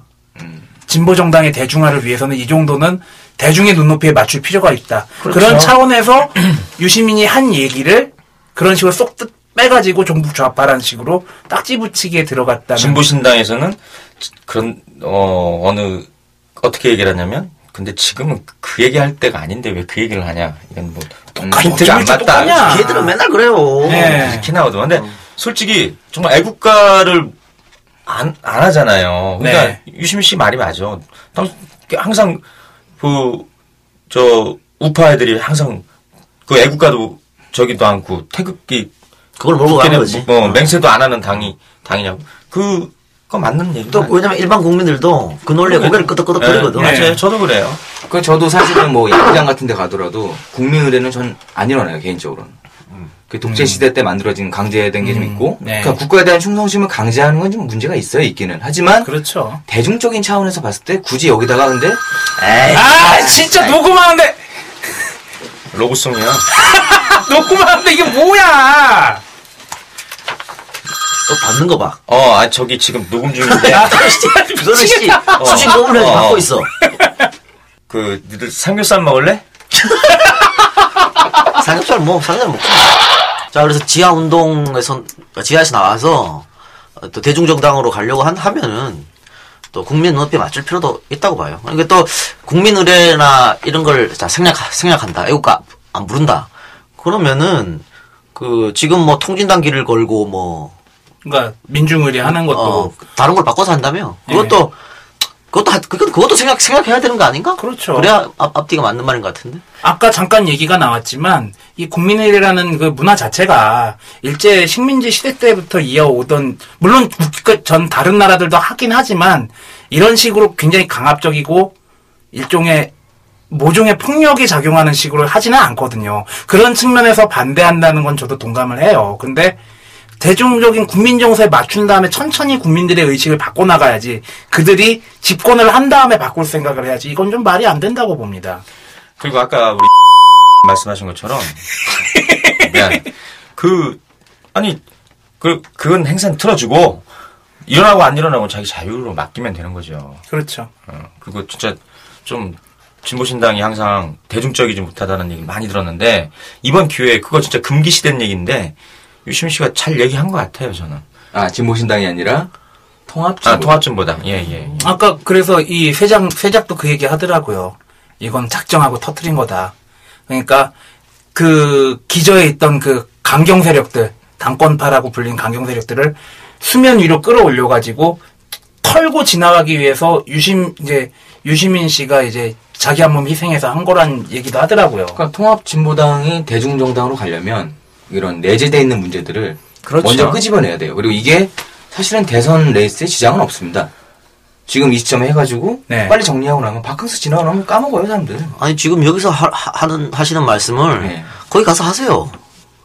진보 정당의 대중화를 위해서는 이 정도는 대중의 눈높이에 맞출 필요가 있다. 그 그렇죠. 런 차원에서 *clears throat* 유시민이 한 얘기를 그런 식으로 쏙 뜯- 빼가지고 정부 좌파라는 식으로 딱지 붙이기에 들어갔다는 진보신당에서는 그런 어 어느 어떻게 얘기를 하냐면 근데 지금은 그 얘기 할 때가 아닌데 왜 그 얘기를 하냐 이건 뭐 멘트가 안 맞다 걔들은 맨날 그래요. 네. 이렇게 나오더만 근데 솔직히 정말 애국가를 안, 안 하잖아요 그러니까 네. 유시민 씨 말이 맞아 당- 항상 그 저 우파 애들이 항상 그 애국가도 저기도 않고 태극기 그걸 몰고 가는 거지. 뭐 맹세도 안 하는 당이 당이냐고 그 거 맞는 얘기 또 왜냐면 일반 국민들도 그 논리에 고개를 끄덕끄덕 거리거든. 네, 맞아요. 저도 그래요. 그 저도 사실은 뭐 야구장 같은 데 가더라도 국민의례는 전 안 일어나요 개인적으로는. 그 독재 시대 때 만들어진 강제된 게 좀 있고, 네. 그러니까 국가에 대한 충성심을 강제하는 건 좀 문제가 있어요 있기는. 하지만 그렇죠. 대중적인 차원에서 봤을 때 굳이 여기다가 근데 에이, 아 진짜 녹음하는데 로고송이야. *laughs* 녹음하는데 이게 뭐야? 또 받는 거 봐. 어, 아 저기 지금 녹음 중인데 그거는 *laughs* 씨 수신 녹음을 어. 받고 있어. 그 니들 삼겹살 먹을래? *laughs* 삼겹살 뭐 삼겹살 먹고. 자 그래서 지하 운동에서 지하에서 나와서 어, 또 대중정당으로 가려고 한, 하면은 또 국민 눈높이에 맞출 필요도 있다고 봐요. 그러니까 또 국민 의례나 이런 걸 자, 생략 생략한다. 애국가 안 부른다. 그러면은 그 지금 뭐 길을 걸고 뭐 그러니까 민중의례 하는 것도 어, 다른 걸 바꿔서 한다며. 그것도 그것도 하- 그건 그것도 생각 생각해야 되는 거 아닌가? 그렇죠. 그래야 앞, 앞뒤가 맞는 말인 것 같은데. 아까 잠깐 얘기가 나왔지만 이 국민의례라는 그 문화 자체가 일제 식민지 시대 때부터 이어오던 물론 그전 다른 나라들도 하긴 하지만 이런 식으로 굉장히 강압적이고 일종의 모종의 폭력이 작용하는 식으로 하지는 않거든요. 그런 측면에서 반대한다는 건 저도 동감을 해요. 근데 대중적인 국민 정서에 맞춘 다음에 천천히 국민들의 의식을 바꿔나가야지 그들이 집권을 한 다음에 바꿀 생각을 해야지 이건 좀 말이 안 된다고 봅니다. 그리고 아까 우리 *laughs* 말씀하신 것처럼 *laughs* 미안. 그 아니 그 그건 행사는 틀어주고 일어나고 안 일어나고 자기 자유로 맡기면 되는 거죠. 그렇죠. 어, 그거 진짜 좀 진보신당이 항상 대중적이지 못하다는 얘기 많이 들었는데 이번 기회에 그거 진짜 금기시된 얘기인데 유시민 씨가 잘 얘기한 것 같아요 저는. 아 진보신당이 아니라 통합 아 통합진보당 예 예. 예. 아까 그래서 이 세작 세작도 그 얘기 하더라고요. 이건 작정하고 터트린 거다. 그러니까 그 기저에 있던 그 강경 세력들 당권파라고 불린 강경 세력들을 수면 위로 끌어올려 가지고 털고 지나가기 위해서 유심 이제 유시민 씨가 이제 자기 한 몸 희생해서 한 거란 얘기도 하더라고요. 그러니까 통합 진보당이 대중정당으로 가려면 이런 내재돼 있는 문제들을 그렇죠. 먼저 끄집어내야 돼요. 그리고 이게 사실은 대선 레이스에 지장은 없습니다. 지금 이 시점에 해가지고 네. 빨리 정리하고 나면 바캉스 지나고 나면 까먹어요 사람들. 아니 지금 여기서 하, 는 하시는 말씀을 네. 거기 가서 하세요.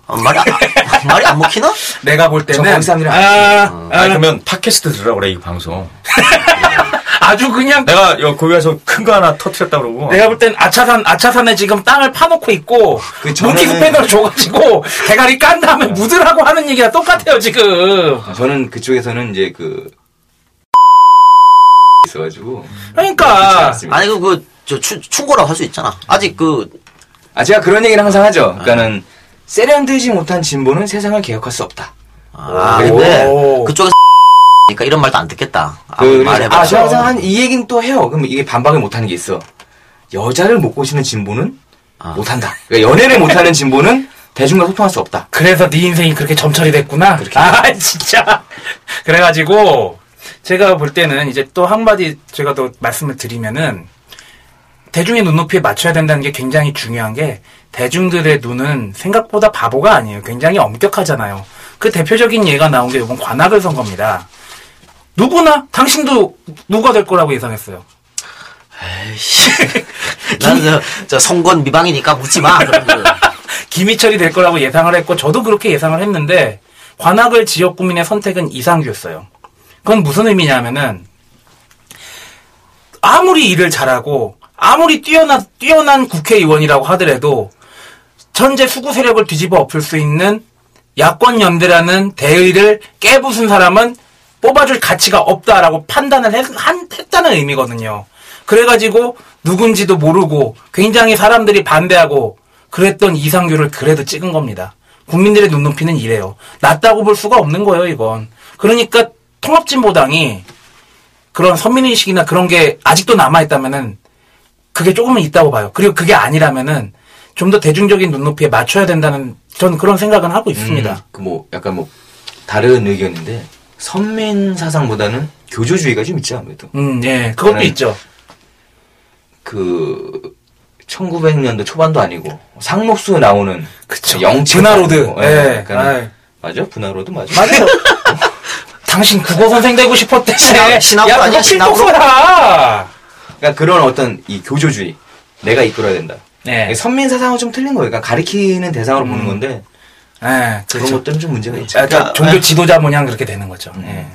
아, 말이 안, *laughs* 말이 안 먹히나? 내가 볼 때는 사람들이 아, 아, 그러면 팟캐스트 들으라고 그래 이 방송. *laughs* 아주 그냥 내가 여 거기 가서 큰 거 하나 터트렸다 그러고. 내가 볼 땐 아차산 아차산에 지금 땅을 파놓고 있고 그 저는- 몽키 스패너를 줘가지고 대가리 깐 다음에 묻으라고 하는 얘기가 똑같아요 지금. 저는 그쪽에서는 이제 그 있어가지고 그러니까 아니 그그저 충고라고 할 수 있잖아. 아직 그 아 제가 그런 얘기를 항상 하죠. 그러니까는 세련되지 못한 진보는 세상을 개혁할 수 없다. 아, 근데 그쪽에서 그러니까 이런 말도 안 듣겠다. 그, 아무리 말해봐. 아, 저 항상 한 이 얘기는 또 해요. 그럼 이게 반박을 못하는 게 있어. 여자를 못 꼬시는 진보는 못한다. 그러니까 연애를 못하는 진보는 대중과 소통할 수 없다. 그래서 네 인생이 그렇게 점철이 됐구나. 아 *laughs* 진짜. 그래가지고 제가 볼 때는 이제 또 한마디 제가 또 말씀을 드리면은 대중의 눈높이에 맞춰야 된다는 게 굉장히 중요한 게 대중들의 눈은 생각보다 바보가 아니에요. 굉장히 엄격하잖아요. 그 대표적인 예가 나온 게 이번 관악을 선거입니다. 누구나 당신도 누가 될 거라고 예상했어요. *laughs* 나는 저, 저 선권 미방이니까 묻지 마. *laughs* 김희철이 될 거라고 예상을 했고 저도 그렇게 예상을 했는데 관악을 지역 구민의 선택은 이상규였어요. 그건 무슨 의미냐면은 아무리 일을 잘하고 아무리 뛰어난 뛰어난 국회의원이라고 하더라도 전제 수구 세력을 뒤집어 엎을 수 있는 야권 연대라는 대의를 깨부순 사람은 뽑아줄 가치가 없다라고 판단을 했, 한- 했다는 의미거든요. 그래가지고 누군지도 모르고 굉장히 사람들이 반대하고 그랬던 이상규를 그래도 찍은 겁니다. 국민들의 눈높이는 이래요. 낮다고 볼 수가 없는 거예요, 이건. 그러니까 통합진보당이 그런 선민의식이나 그런 게 아직도 남아있다면은 그게 조금은 있다고 봐요. 그리고 그게 아니라면은 좀 더 대중적인 눈높이에 맞춰야 된다는 저는 그런 생각은 하고 있습니다. 그뭐 약간 뭐 다른 의견인데 선민 사상보다는 교조주의가 좀 있지 아무래도. 음, 예. 그것도 있죠. 그 1900년도 초반도 아니고 상록수 나오는 그쵸. 영치 분화로드. 예. 그러니까 아이. 맞아 분화로드 맞아. 맞아요. *laughs* 당신 국어 선생 되고 싶었대. 신학- 신학부 야, 아니야? 필독서라. 그러니까 그런 어떤 이 교조주의 내가 이끌어야 된다. 네. 선민 사상은 좀 틀린 거예요. 그러니까 가리키는 대상으로 보는 건데 예. 그런 것들은 좀 문제가 있죠. 약간 그러니까 종교 지도자 모양 그렇게 되는 거죠. 예.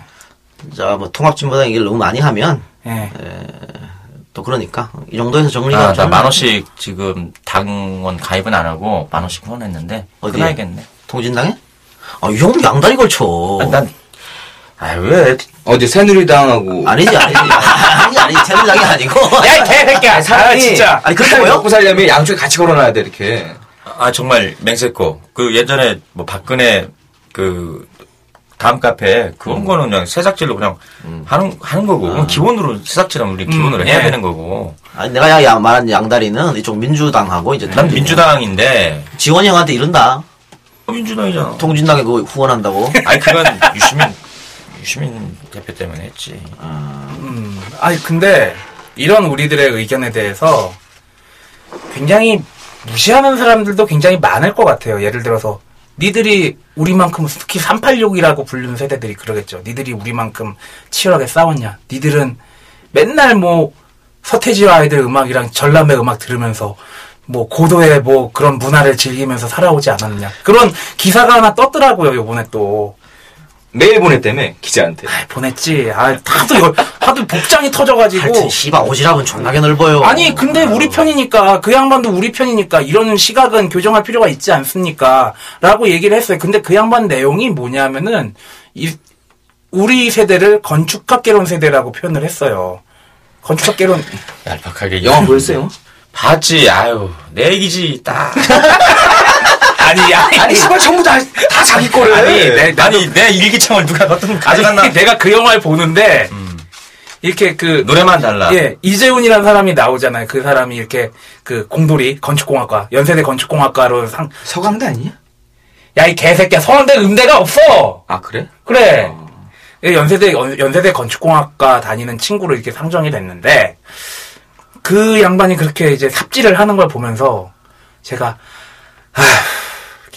자, 뭐 통합진보당 얘기를 너무 많이 하면 예. 또 그러니까 이 정도에서 정리가 아, 나 좀- 만 원씩 지금 당원 가입은 안 하고 만 원씩 후원했는데 어디에? 끊어야겠네. 통진당에? 아, 이 형도 양다리 걸쳐. 난, 아, 왜? 어제 새누리당하고 아니지, 아니지. *laughs* 아니지, 아니지. 새누리당이 아니고. 야, 이 개새끼야. 아, 사람이 진짜. 아니, 그렇다고요? 먹고 살려면 양쪽에 같이 걸어놔야 돼 이렇게. 아, 정말 맹세코. 그 예전에 뭐 박근혜 그 다음 카페 그런 거는 그냥 새싹질로 그냥 하는 하는 거고 그건 기본으로 새싹질은 우리 기본으로 음, 해야 예. 되는 거고. 아니, 내가 야, 야, 말한 양다리는 이쪽 민주당하고 이제 난 민주당인데 지원이 형한테 이른다. 어, 민주당이잖아. 통진당에 그거 후원한다고. 아니 그건 유시민 유시민 대표 때문에 했지. 음, 아니 근데 이런 우리들의 의견에 대해서 굉장히 무시하는 사람들도 굉장히 많을 것 같아요. 예를 들어서 니들이 우리만큼 특히 386이라고 부르는 세대들이 그러겠죠. 니들이 우리만큼 치열하게 싸웠냐. 니들은 맨날 뭐 서태지와 아이들 음악이랑 전람회 음악 들으면서 뭐 고도의 뭐 그런 문화를 즐기면서 살아오지 않았느냐. 그런 기사가 하나 떴더라고요. 요번에 또. 메일 보냈다며 기자한테. 아, 보냈지. 아, 하도 이거, 하도 복장이 터져가지고. 하여튼, 씨발, 오지랖은 존나게 넓어요. 아니, 근데 우리 편이니까, 그 양반도 우리 편이니까, 이런 시각은 교정할 필요가 있지 않습니까? 라고 얘기를 했어요. 근데 그 양반 내용이 뭐냐면은, 이, 우리 세대를 건축학개론 세대라고 표현을 했어요. 건축학개론, *laughs* 얄팍하게 영화 보였어요? 봤지. 아유 내 얘기지 딱. *laughs* 아니, 아니, 아니 씨발 전부 다 다 자기 거를. 아니, 내, 나도, 아니 내 일기장을 누가 어떤 아니, 가져갔나? 내가 그 영화를 보는데, 이렇게 그, 노래만 달라. 예, 이재훈이라는 사람이 나오잖아요. 그 사람이 이렇게 그 공돌이 건축공학과 연세대 건축공학과로 상. 서강대 아니냐? 야 이 개새끼야 서울대 음대가 없어. 아 그래? 그래. 예, 연세대 연- 연세대 건축공학과 다니는 친구로 이렇게 상정이 됐는데 그 양반이 그렇게 이제 삽질을 하는 걸 보면서 제가 아,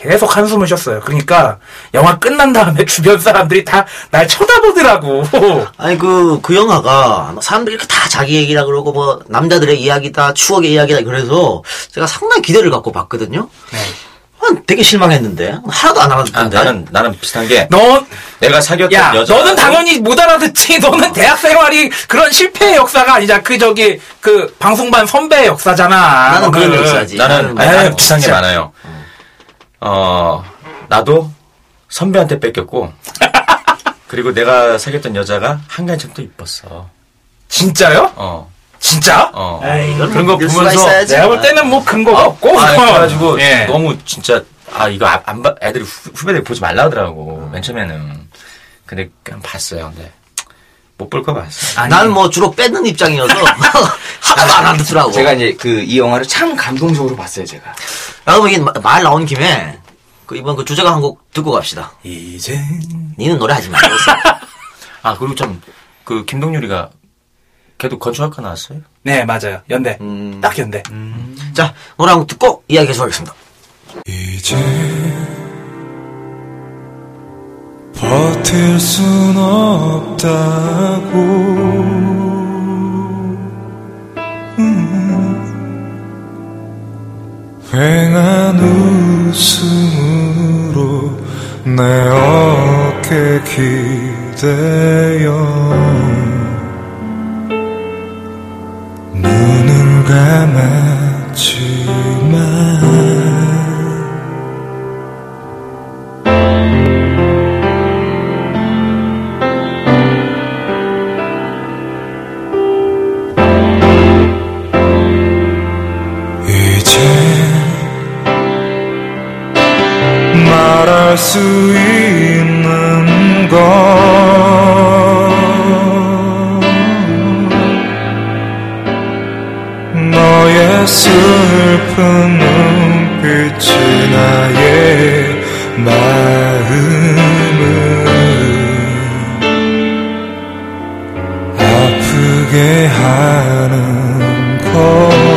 계속 한숨을 쉬었어요. 그러니까 영화 끝난 다음에 *laughs* 주변 사람들이 다 날 쳐다보더라고. *laughs* 아니 그그 영화가 사람들이 이렇게 다 자기 얘기라 그러고 뭐 남자들의 이야기다 추억의 이야기다 그래서 제가 상당히 기대를 갖고 봤거든요. 아, 되게 실망했는데 하나도 안 아, 알아듣던데. 나는 나는 비슷한 게 너 내가 사귀었던 야, 여자. 너는 당연히 못 알아듣지. *laughs* 너는 대학 생활이 그런 실패의 역사가 아니자. 그 저기 그 방송반 선배의 역사잖아. 나는 그런. 역사지. 나는 에이, 나는 비슷한 게 진짜. 많아요. 어 나도 선배한테 뺏겼고 *laughs* 그리고 내가 사귀었던 여자가 한간쯤 또 이뻤어. 진짜요? 어. 진짜? 어. 에이, 이건 그런 뭐거 수가 보면서. 내가 볼 때는 뭐 근거가 없고. 아, 그래가지고 예. 너무 진짜 아 이거 안, 안 봐- 애들이 후, 후배들 보지 말라 하더라고 맨 처음에는. 근데 그냥 봤어요. 근데 못볼거 봤어. 아니, 난뭐 주로 뺏는 입장이어서 *laughs* 하나도 안 알아듣더라고. 제가 이제 그 이 영화를 참 감동적으로 봤어요 제가. 야, 그럼 이게 마- 말 나온 김에 그 이번 그 주제가 한 곡 듣고 갑시다. 이제 니는 노래 하지 말고. *laughs* 아 그리고 좀그 김동률이가 걔도 건축학과 나왔어요? 네, 맞아요. 연대. 음. 딱 연대. 자, 노래 한 곡 듣고 이야기 계속하겠습니다. 이제 버틸 순 없다고 음. 휑한 웃음으로 내 어깨 기대어 눈을 감았지만 말할 수 있는 건 너의 슬픈 눈빛이 나의 마음을 아프게 하는 것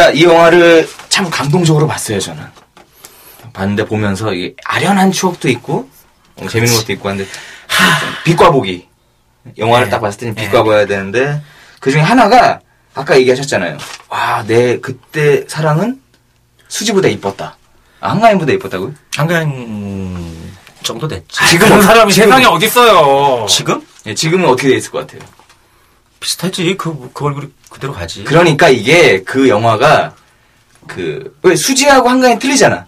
자, 이 영화를 참 감동적으로 봤어요, 저는. 봤는데 보면서 이게 아련한 추억도 있고, 어, 재밌는 것도 있고 한데, 빛과 보기. 영화를 네. 딱 봤을 때는 빛과 봐야 되는데, 그 중에 하나가, 아까 얘기하셨잖아요. 와, 내 그때 사랑은 수지보다 이뻤다. 아, 한가인보다 이뻤다고요? 한가인 정도 됐지. 지금 그런 사람이 세상에 어딨어요. 지금? 예, 지금은 어떻게 돼 있을 것 같아요? 비슷하지. 그, 그 얼굴이 그대로 가지. 그러니까 이게 그 영화가 그 왜 수지하고 한가인 틀리잖아.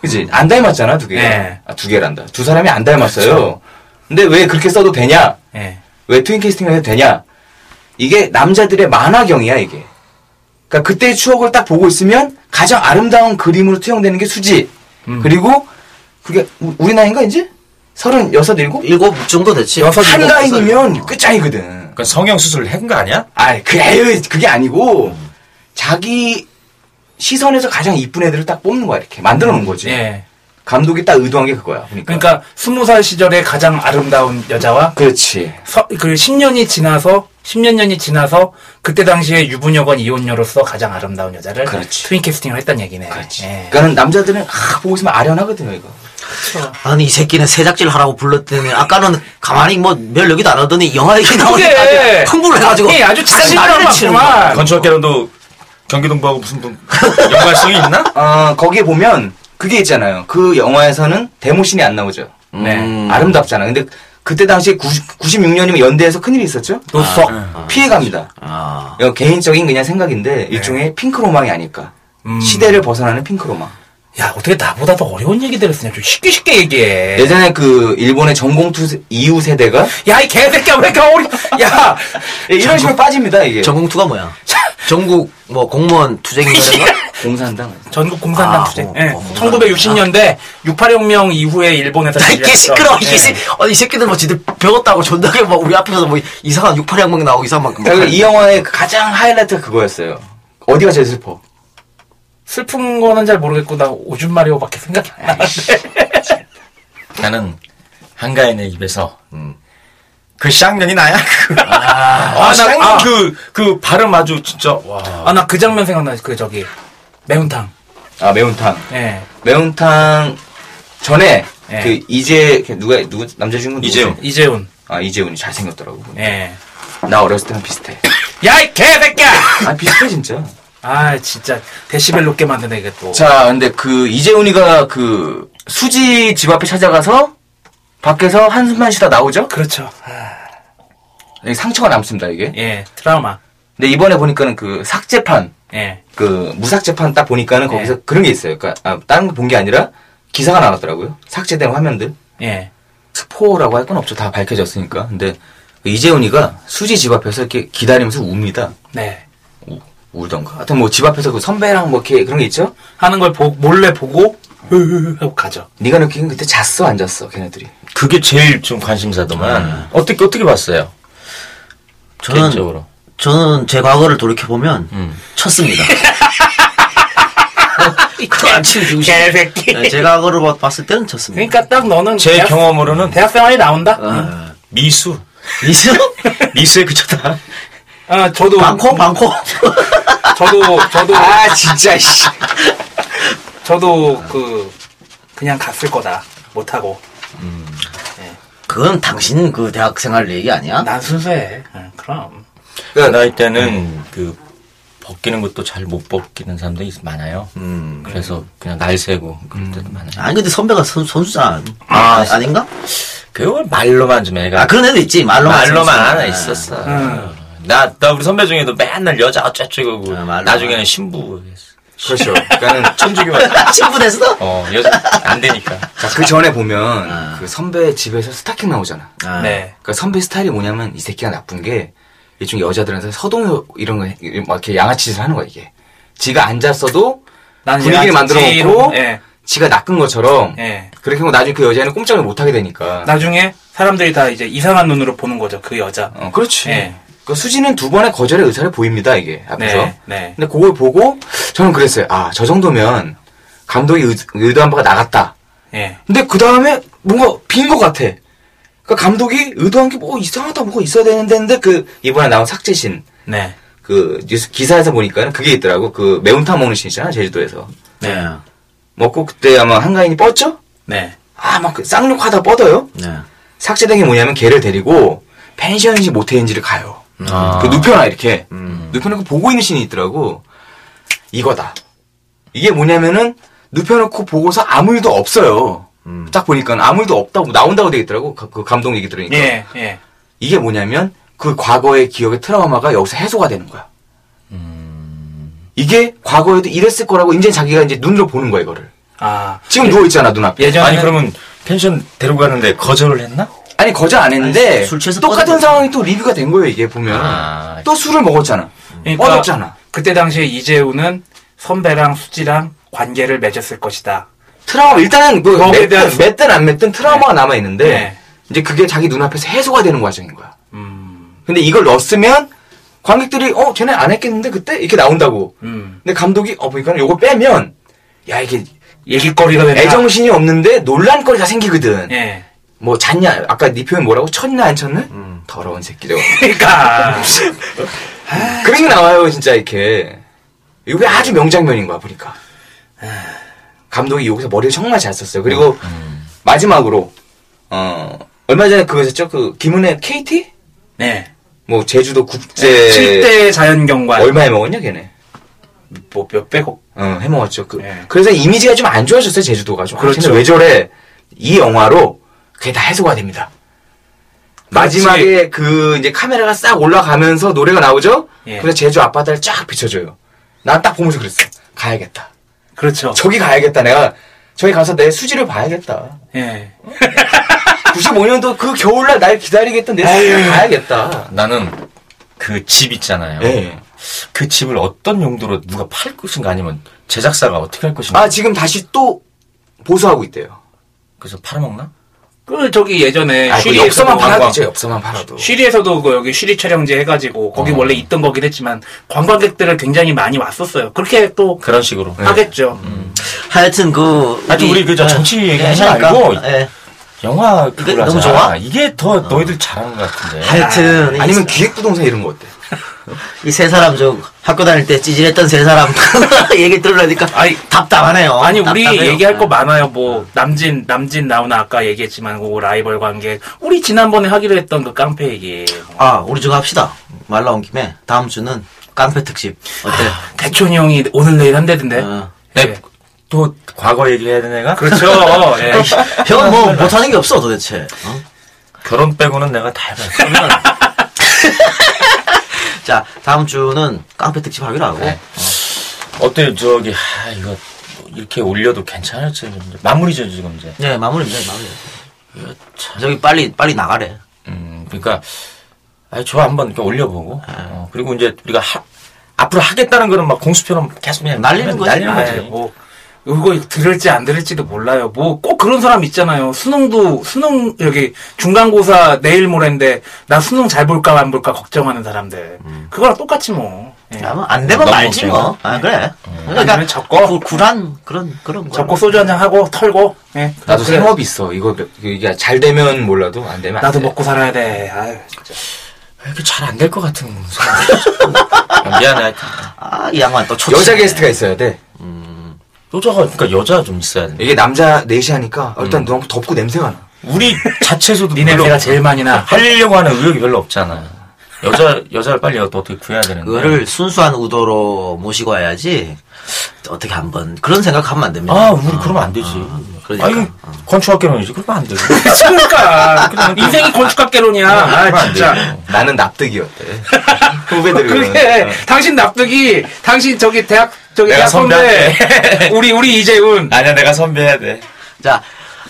그지? 안 닮았잖아 두 개가. 네. 아, 두 개란다. 두 사람이 안 닮았어요. 근데 왜 그렇게 써도 되냐? 예. 왜 트윈 캐스팅을 해도 되냐? 이게 남자들의 만화경이야 이게. 그러니까 그때의 추억을 딱 보고 있으면 가장 아름다운 그림으로 투영되는 게 수지. 그리고 그게 우- 우리 나이인가 이제? 서른 여섯 일곱? 일곱 정도 됐지. 한가인이면 끝장이거든. 그러니까 성형 수술을 한 거 아니야? 아, 그, 에이, 그게 아니고, 자기 시선에서 가장 이쁜 애들을 딱 뽑는 거야, 이렇게. 만들어 놓은 거지. 예. 감독이 딱 의도한 게 그거야. 그러니까. 그러니까 스무 살 시절에 가장 아름다운 여자와 그렇지. 서, 그 10년이 지나서 10년 년이 지나서 그때 당시에 유부녀건 이혼녀로서 가장 아름다운 여자를 트윈 캐스팅을 했다는 얘기네. 그렇지. 그러니까는 남자들은, 아, 보고 있으면 아련하거든요, 이거. 아니 이 새끼는 새작질 하라고 불렀더니 아까는 가만히 뭐별 얘기도 안 하더니 영화 얘기 나오니까 흥분을 해가지고 예, 아주 자신감을 난리를 치는. 거야. 건축학개론도 경기동부하고 무슨 분- 연관성이 있나? *laughs* 어, 거기에 보면, 그게 있잖아요. 그 영화에서는 데모신이 안 나오죠. 네. 아름답잖아. 근데 그때 당시에 90, 96년이면 연대에서 큰일이 있었죠? 노석. 아, 피해갑니다. 이거 개인적인 그냥 생각인데, 일종의 핑크로망이 아닐까. 시대를 벗어나는 핑크로망. 야, 어떻게 나보다 더 어려운 얘기들을 쓰냐. 좀 쉽게 쉽게 얘기해. 예전에 그 일본의 전공투 세- 이후 세대가 야, 이 개새끼야, 왜 이렇게 어려, 야! *laughs* 예, 이런 식으로 빠집니다, 이게. 전공투가 뭐야? 전국 뭐 공무원 투쟁인가? 공산당. 전국 공산당 아, 투쟁. 어, 예. 어, 1960년대 68혁명 이후에 일본에서 이게 시끄러워 이게 예. 새- 아니 이 새끼들 뭐 지들 배웠다고 존나게 막 우리 앞에서 뭐 이상한 68항목 나오고 이상한 막 그러니까 이 영화의 가장 하이라이트가 그거였어요. 어디가 제일 슬퍼? 슬픈 거는 잘 모르겠고 나 오줌 마리오밖에 생각이 안 나는데. 나는 한가인의 입에서 그 쌍년이 나야. *laughs* 그. 아, 아, 나- 쌍년 아. 그, 그 발음 아주 진짜 와. 아, 나 그 장면 생각나. 그 저기 매운탕. 아, 매운탕. 예. 매운탕 전에 예. 그 이제 걔 누가 누구 남자 주인공 이재훈. 이재훈. 아 이재훈이 잘 생겼더라고. 예. 나 어렸을 때랑 비슷해. 야, 이 개새끼야! 아 비슷해 진짜. 아, 진짜 데시벨 높게 만드네 이게 또. 자, 근데 그 이재훈이가 그 수지 집 앞에 찾아가서 밖에서 한숨만 쉬다 나오죠? 그렇죠. 이게 상처가 남습니다 이게. 예, 트라우마. 근데 이번에 보니까는 그 삭제판, 예. 그 무삭제판 딱 보니까는 거기서 그런 게 있어요. 그러니까 아, 다른 거 본 게 아니라 기사가 나왔더라고요. 삭제된 화면들. 예. 스포라고 할 건 없죠. 다 밝혀졌으니까. 근데 그 이재훈이가 수지 집 앞에서 이렇게 기다리면서 웁니다. 네. 울던가. 하여튼 뭐 집 앞에서 그 선배랑 뭐 이렇게 그런 게 있죠? 하는 걸 보, 몰래 보고 흐흐흐 하고 가죠. 네가 느끼긴 그때 잤어 안 잤어 걔네들이. 그게 제일 좀 관심사더만. 어떻게 어떻게 봤어요? 저는 개인적으로. 저는 제 과거를 돌이켜 보면 쳤습니다. 그 아침 중심. 개새끼. 네, 제 과거를 봐- 봤을 때는 쳤습니다. 그러니까 딱 너는 제 대학- 경험으로는 대학생활이 나온다. 아, 미수. 미수? *laughs* 미수에 그쳤다. 아, 저도 방콕 방콕. *laughs* 저도 저도 아 진짜 씨. 저도 그 그냥 갔을 거다 못 하고. 그건 당신 그 대학 생활 얘기 아니야? 난 순수해. 응, 그럼. 그 나이 때는 그 벗기는 것도 잘 못 벗기는 사람들이 있- 많아요. 그래서 그냥 날 새고 그럴 때도 많아요. 아니 근데 선배가 선, 선수잖아. 아, 아, 닌가 그걸 말로만 좀 애가. 아 그런 애도 있지 말로만. 말로만. 하나 아, 있었어. 응. 나, 나 우리 선배 중에도 맨날 여자 어쩌고저쩌고 아, 말로만. 나중에는 신부. 그렇죠. 그러니까는 천주교만. 친분했어? *laughs* 어, 여자 안 되니까. 자, 그 전에 보면 그 선배 집에서 스타킹 나오잖아. 아. 네. 그러니까 선배 스타일이 뭐냐면 이 새끼가 나쁜 게 일종의 여자들한테 서동 이런 거막 이렇게 양아치 짓을 하는 거야 이게. 지가 앉았어도 난 분위기를 만들어 놓고 예. 지가 낚은 것처럼 예. 그렇게 하고 나중에 그 여자는 꼼짝을 못 하게 되니까. 나중에 사람들이 다 이제 이상한 눈으로 보는 거죠 그 여자. 어, 그렇지. 예. 그 수지는 두 번의 거절의 의사를 보입니다 이게 앞에서. 네. 네. 근데 그걸 보고 저는 그랬어요. 아 저 정도면 감독이 의, 의도한 바가 나갔다. 예. 근데 그 다음에 뭔가 빈 것 같아. 그러니까 감독이 의도한 게 뭐 이상하다 뭐가 있어야 되는데 근데 그 이번에 나온 삭제신 네. 그그 뉴스 기사에서 보니까 그게 있더라고. 그 매운탕 먹는 씬 있잖아 제주도에서. 네. 먹고 그때 아마 한가인이 뻗죠? 네. 아막 그 쌍욕하다 뻗어요. 네. 삭제된 게 뭐냐면 걔를 데리고 펜션인지 모텔인지를 가요. 아. 그 눕혀놔 이렇게 눕혀놓고 보고 있는 씬이 있더라고. 이거다. 이게 뭐냐면은 눕혀놓고 보고서 아무 일도 없어요. 딱 보니까 아무 일도 없다고 나온다고 되겠더라고. 그, 그 감독 얘기 들으니까. 예, 예. 이게 뭐냐면 그 과거의 기억의 트라우마가 여기서 해소가 되는 거야. 이게 과거에도 이랬을 거라고 이제 자기가 이제 눈으로 보는 거야 이거를. 아. 지금 누워 있잖아 눈앞에. 예전에는- 아니 그러면 펜션 데리고 갔는데 거절을 했나? 아니 거절 안 했는데 아니, 술 취해서 똑같은 뻗은 상황이 또 리뷰가 된 거예요 이게 보면 아. 또 술을 먹었잖아 그러니까 뻗었잖아 그때 당시에 이재우는 선배랑 수지랑 관계를 맺었을 것이다. 트라우마 일단은 그 거기에 대한 맺든, 맺든 안 맺든 트라우마가 남아 있는데 네. 이제 그게 자기 눈앞에서 해소가 되는 과정인 거야 음. 근데 이걸 넣었으면 관객들이 어 쟤네 안 했겠는데 그때 이렇게 나온다고 음. 근데 감독이 어 보니까 요거 빼면 야 이게 얘기거리가 된다. 애정신이 없는데 논란거리가 생기거든 예. 뭐 잤냐 아까 네 표현 뭐라고 쳤냐 안 쳤냐 더러운 새끼들 그러니까 그런 게 나와요, 진짜, 이렇게. 이게 아주 명장면인 거야, 보니까. 감독이 여기서 머리를 정말 잘 썼어요. 그리고, 마지막으로, 어, 얼마 전에 그거 했죠? 그, 김은혜 KT? 네. 뭐, 제주도 국제. 7대 자연경관 얼마 해먹었냐, 걔네? 뭐 몇백억. 어, 해먹었죠. 그, 네. 그래서 이미지가 좀 안 좋아졌어요, 제주도가. 좀. 그렇죠. 아, 왜 저래? 이 영화로, 그게 다 해소가 됩니다. 마지막에 그 이제 카메라가 싹 올라가면서 노래가 나오죠? 예. 그래서 제주 앞바다를 쫙 비춰줘요. 난 딱 보면서 그랬어. 가야겠다. 그렇죠. 저기 가야겠다. 내가 저기 가서 내 수지를 봐야겠다. 예. 95년도 그 겨울날 날 기다리겠던 내 수지를 가야겠다. 나는 그 집 있잖아요. 예. 그 집을 어떤 용도로 누가 팔 것인가 아니면 제작사가 어떻게 할 것인가. 아 지금 다시 또 보수하고 있대요. 그래서 팔아먹나? 그 저기 예전에 아, 그 쉬리에서도 엽서만 팔아도. 되죠. 엽서만 팔아도. 쉬리에서도 그 여기 쉬리 촬영지 해가지고 거기 어. 원래 있던 거긴 했지만 관광객들을 굉장히 많이 왔었어요. 그렇게 또 그런 식으로. 하겠죠. 하여튼 그 하여튼 우리 그저 예. 정치 예, 얘기하지 하니까, 말고 예. 영화 그걸 너무 하자. 좋아? 이게 더 너희들 잘하는 것 같은데. 하여튼 이- 아니면 기획부동산 이런 거 어때? *laughs* 이 세 사람 저 학교 다닐 때 찌질했던 세 사람 *laughs* 얘기 들으려니까 아니, 답답하네요. 아니 우리 답답해요. 얘기할 거 많아요. 뭐 남진 남진 나오나 아까 얘기했지만 그 라이벌 관계. 우리 지난번에 하기로 했던 그 깡패 얘기. 아 우리 저거 합시다. 말 나온 김에 다음 주는 깡패 특집 어때? 대촌이 형이 오늘 내일 한대던데. 어. 네, 또 과거 얘기해야 되는 애가? 그렇죠. *laughs* 예. 형은 뭐 못하는 게 없어 도대체. 어? 결혼 빼고는 내가 다 해봤어. *laughs* 자 다음 주는 깡패 특집 하기로 하고 네. 어때 저기 하, 이거 이렇게 올려도 괜찮을지 마무리죠 지금 이제. 네 마무리입니다 마무리. 저기 빨리 빨리 나가래. 음 그러니까 아저 한번 이렇게 올려보고 어, 그리고 이제 우리가 하, 앞으로 하겠다는 거는 막 공수표로 계속 그냥 날리는 거지. 날리는 거지. 뭐 이거 들을지 안 들을지도 몰라요. 뭐 꼭 그런 사람 있잖아요. 수능도 수능 여기 중간고사 내일 모레인데 나 수능 잘 볼까 안 볼까 걱정하는 사람들. 그거랑 똑같이 뭐. 예. 야, 뭐안 되면 너무 말지 뭐. 아 그래. 아니면 적고 구, 굴한 그런 그런 거. 적고 소주 한 잔 하고 털고. 예. 나도 그래. 생업이 있어. 이거 이게 잘 되면 몰라도 안 되면 안 나도 돼. 먹고 살아야 돼. 아유. 이렇게 잘 안 될 것 같은 *laughs* 생각이 미안해. 하여튼. 아이 양반 또 초. 여자 게스트가 있어야 돼. 여자가 그러니까 여자 좀 있어야 돼. 이게 남자 넷이 하니까 일단 너무 덥고 냄새가 나. 우리 자체에서도 니 *laughs* 냄새가 제일 많이 나. 하려고 하는 의욕이 별로 없잖아. 여자 여자를 빨리 어떻게 구해야 되는데. 그거를 순수한 의도로 모시고 와야지. 어떻게 한번 그런 생각하면 안 됩니다. 아, 우리 그러면 안 되지. 그러니까. 아, 이거 건축학개론이지. 그러면 안 되지. *laughs* 그러니까 인생이 건축학개론이야. 아 진짜. 나는 납득이었대. *laughs* 후배들이 그게. 당신 납득이 당신 저기 대학 저기 내가 선배 *laughs* 우리 우리 이재훈 아니야, 내가 선배해야 돼. 자,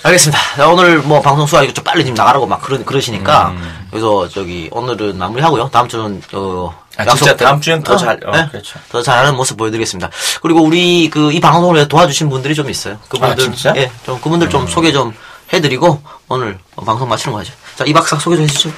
알겠습니다. 자, 오늘 뭐 방송 수화 이거 좀 빨리 지금 나가라고 막 그러, 그러시니까 그래서 저기 오늘은 마무리하고요. 다음 주는 어 아, 진짜 다음 주엔 더 잘- 어, 그렇죠. 더 잘하는 모습 보여드리겠습니다. 그리고 우리 그 이 방송을 도와주신 분들이 좀 있어요. 그분들 아, 진짜? 예, 좀 그분들 좀 소개 좀 해드리고 오늘 방송 마치는 거 하죠. 자, 이 박사 소개 좀 해주시죠.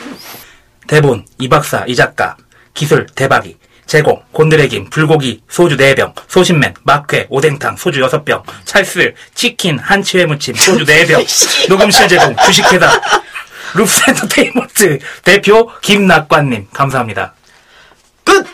대본 이 박사 이 작가 기술 대박이 제공 곤드레김 불고기 소주 4병 소신맨 막회 오뎅탕 소주 6병 찰슬 치킨 한치회 무침 소주 4병 *laughs* 녹음실 제공 주식회사 룹스 엔터테인먼트 대표 김낙관님 감사합니다 끝.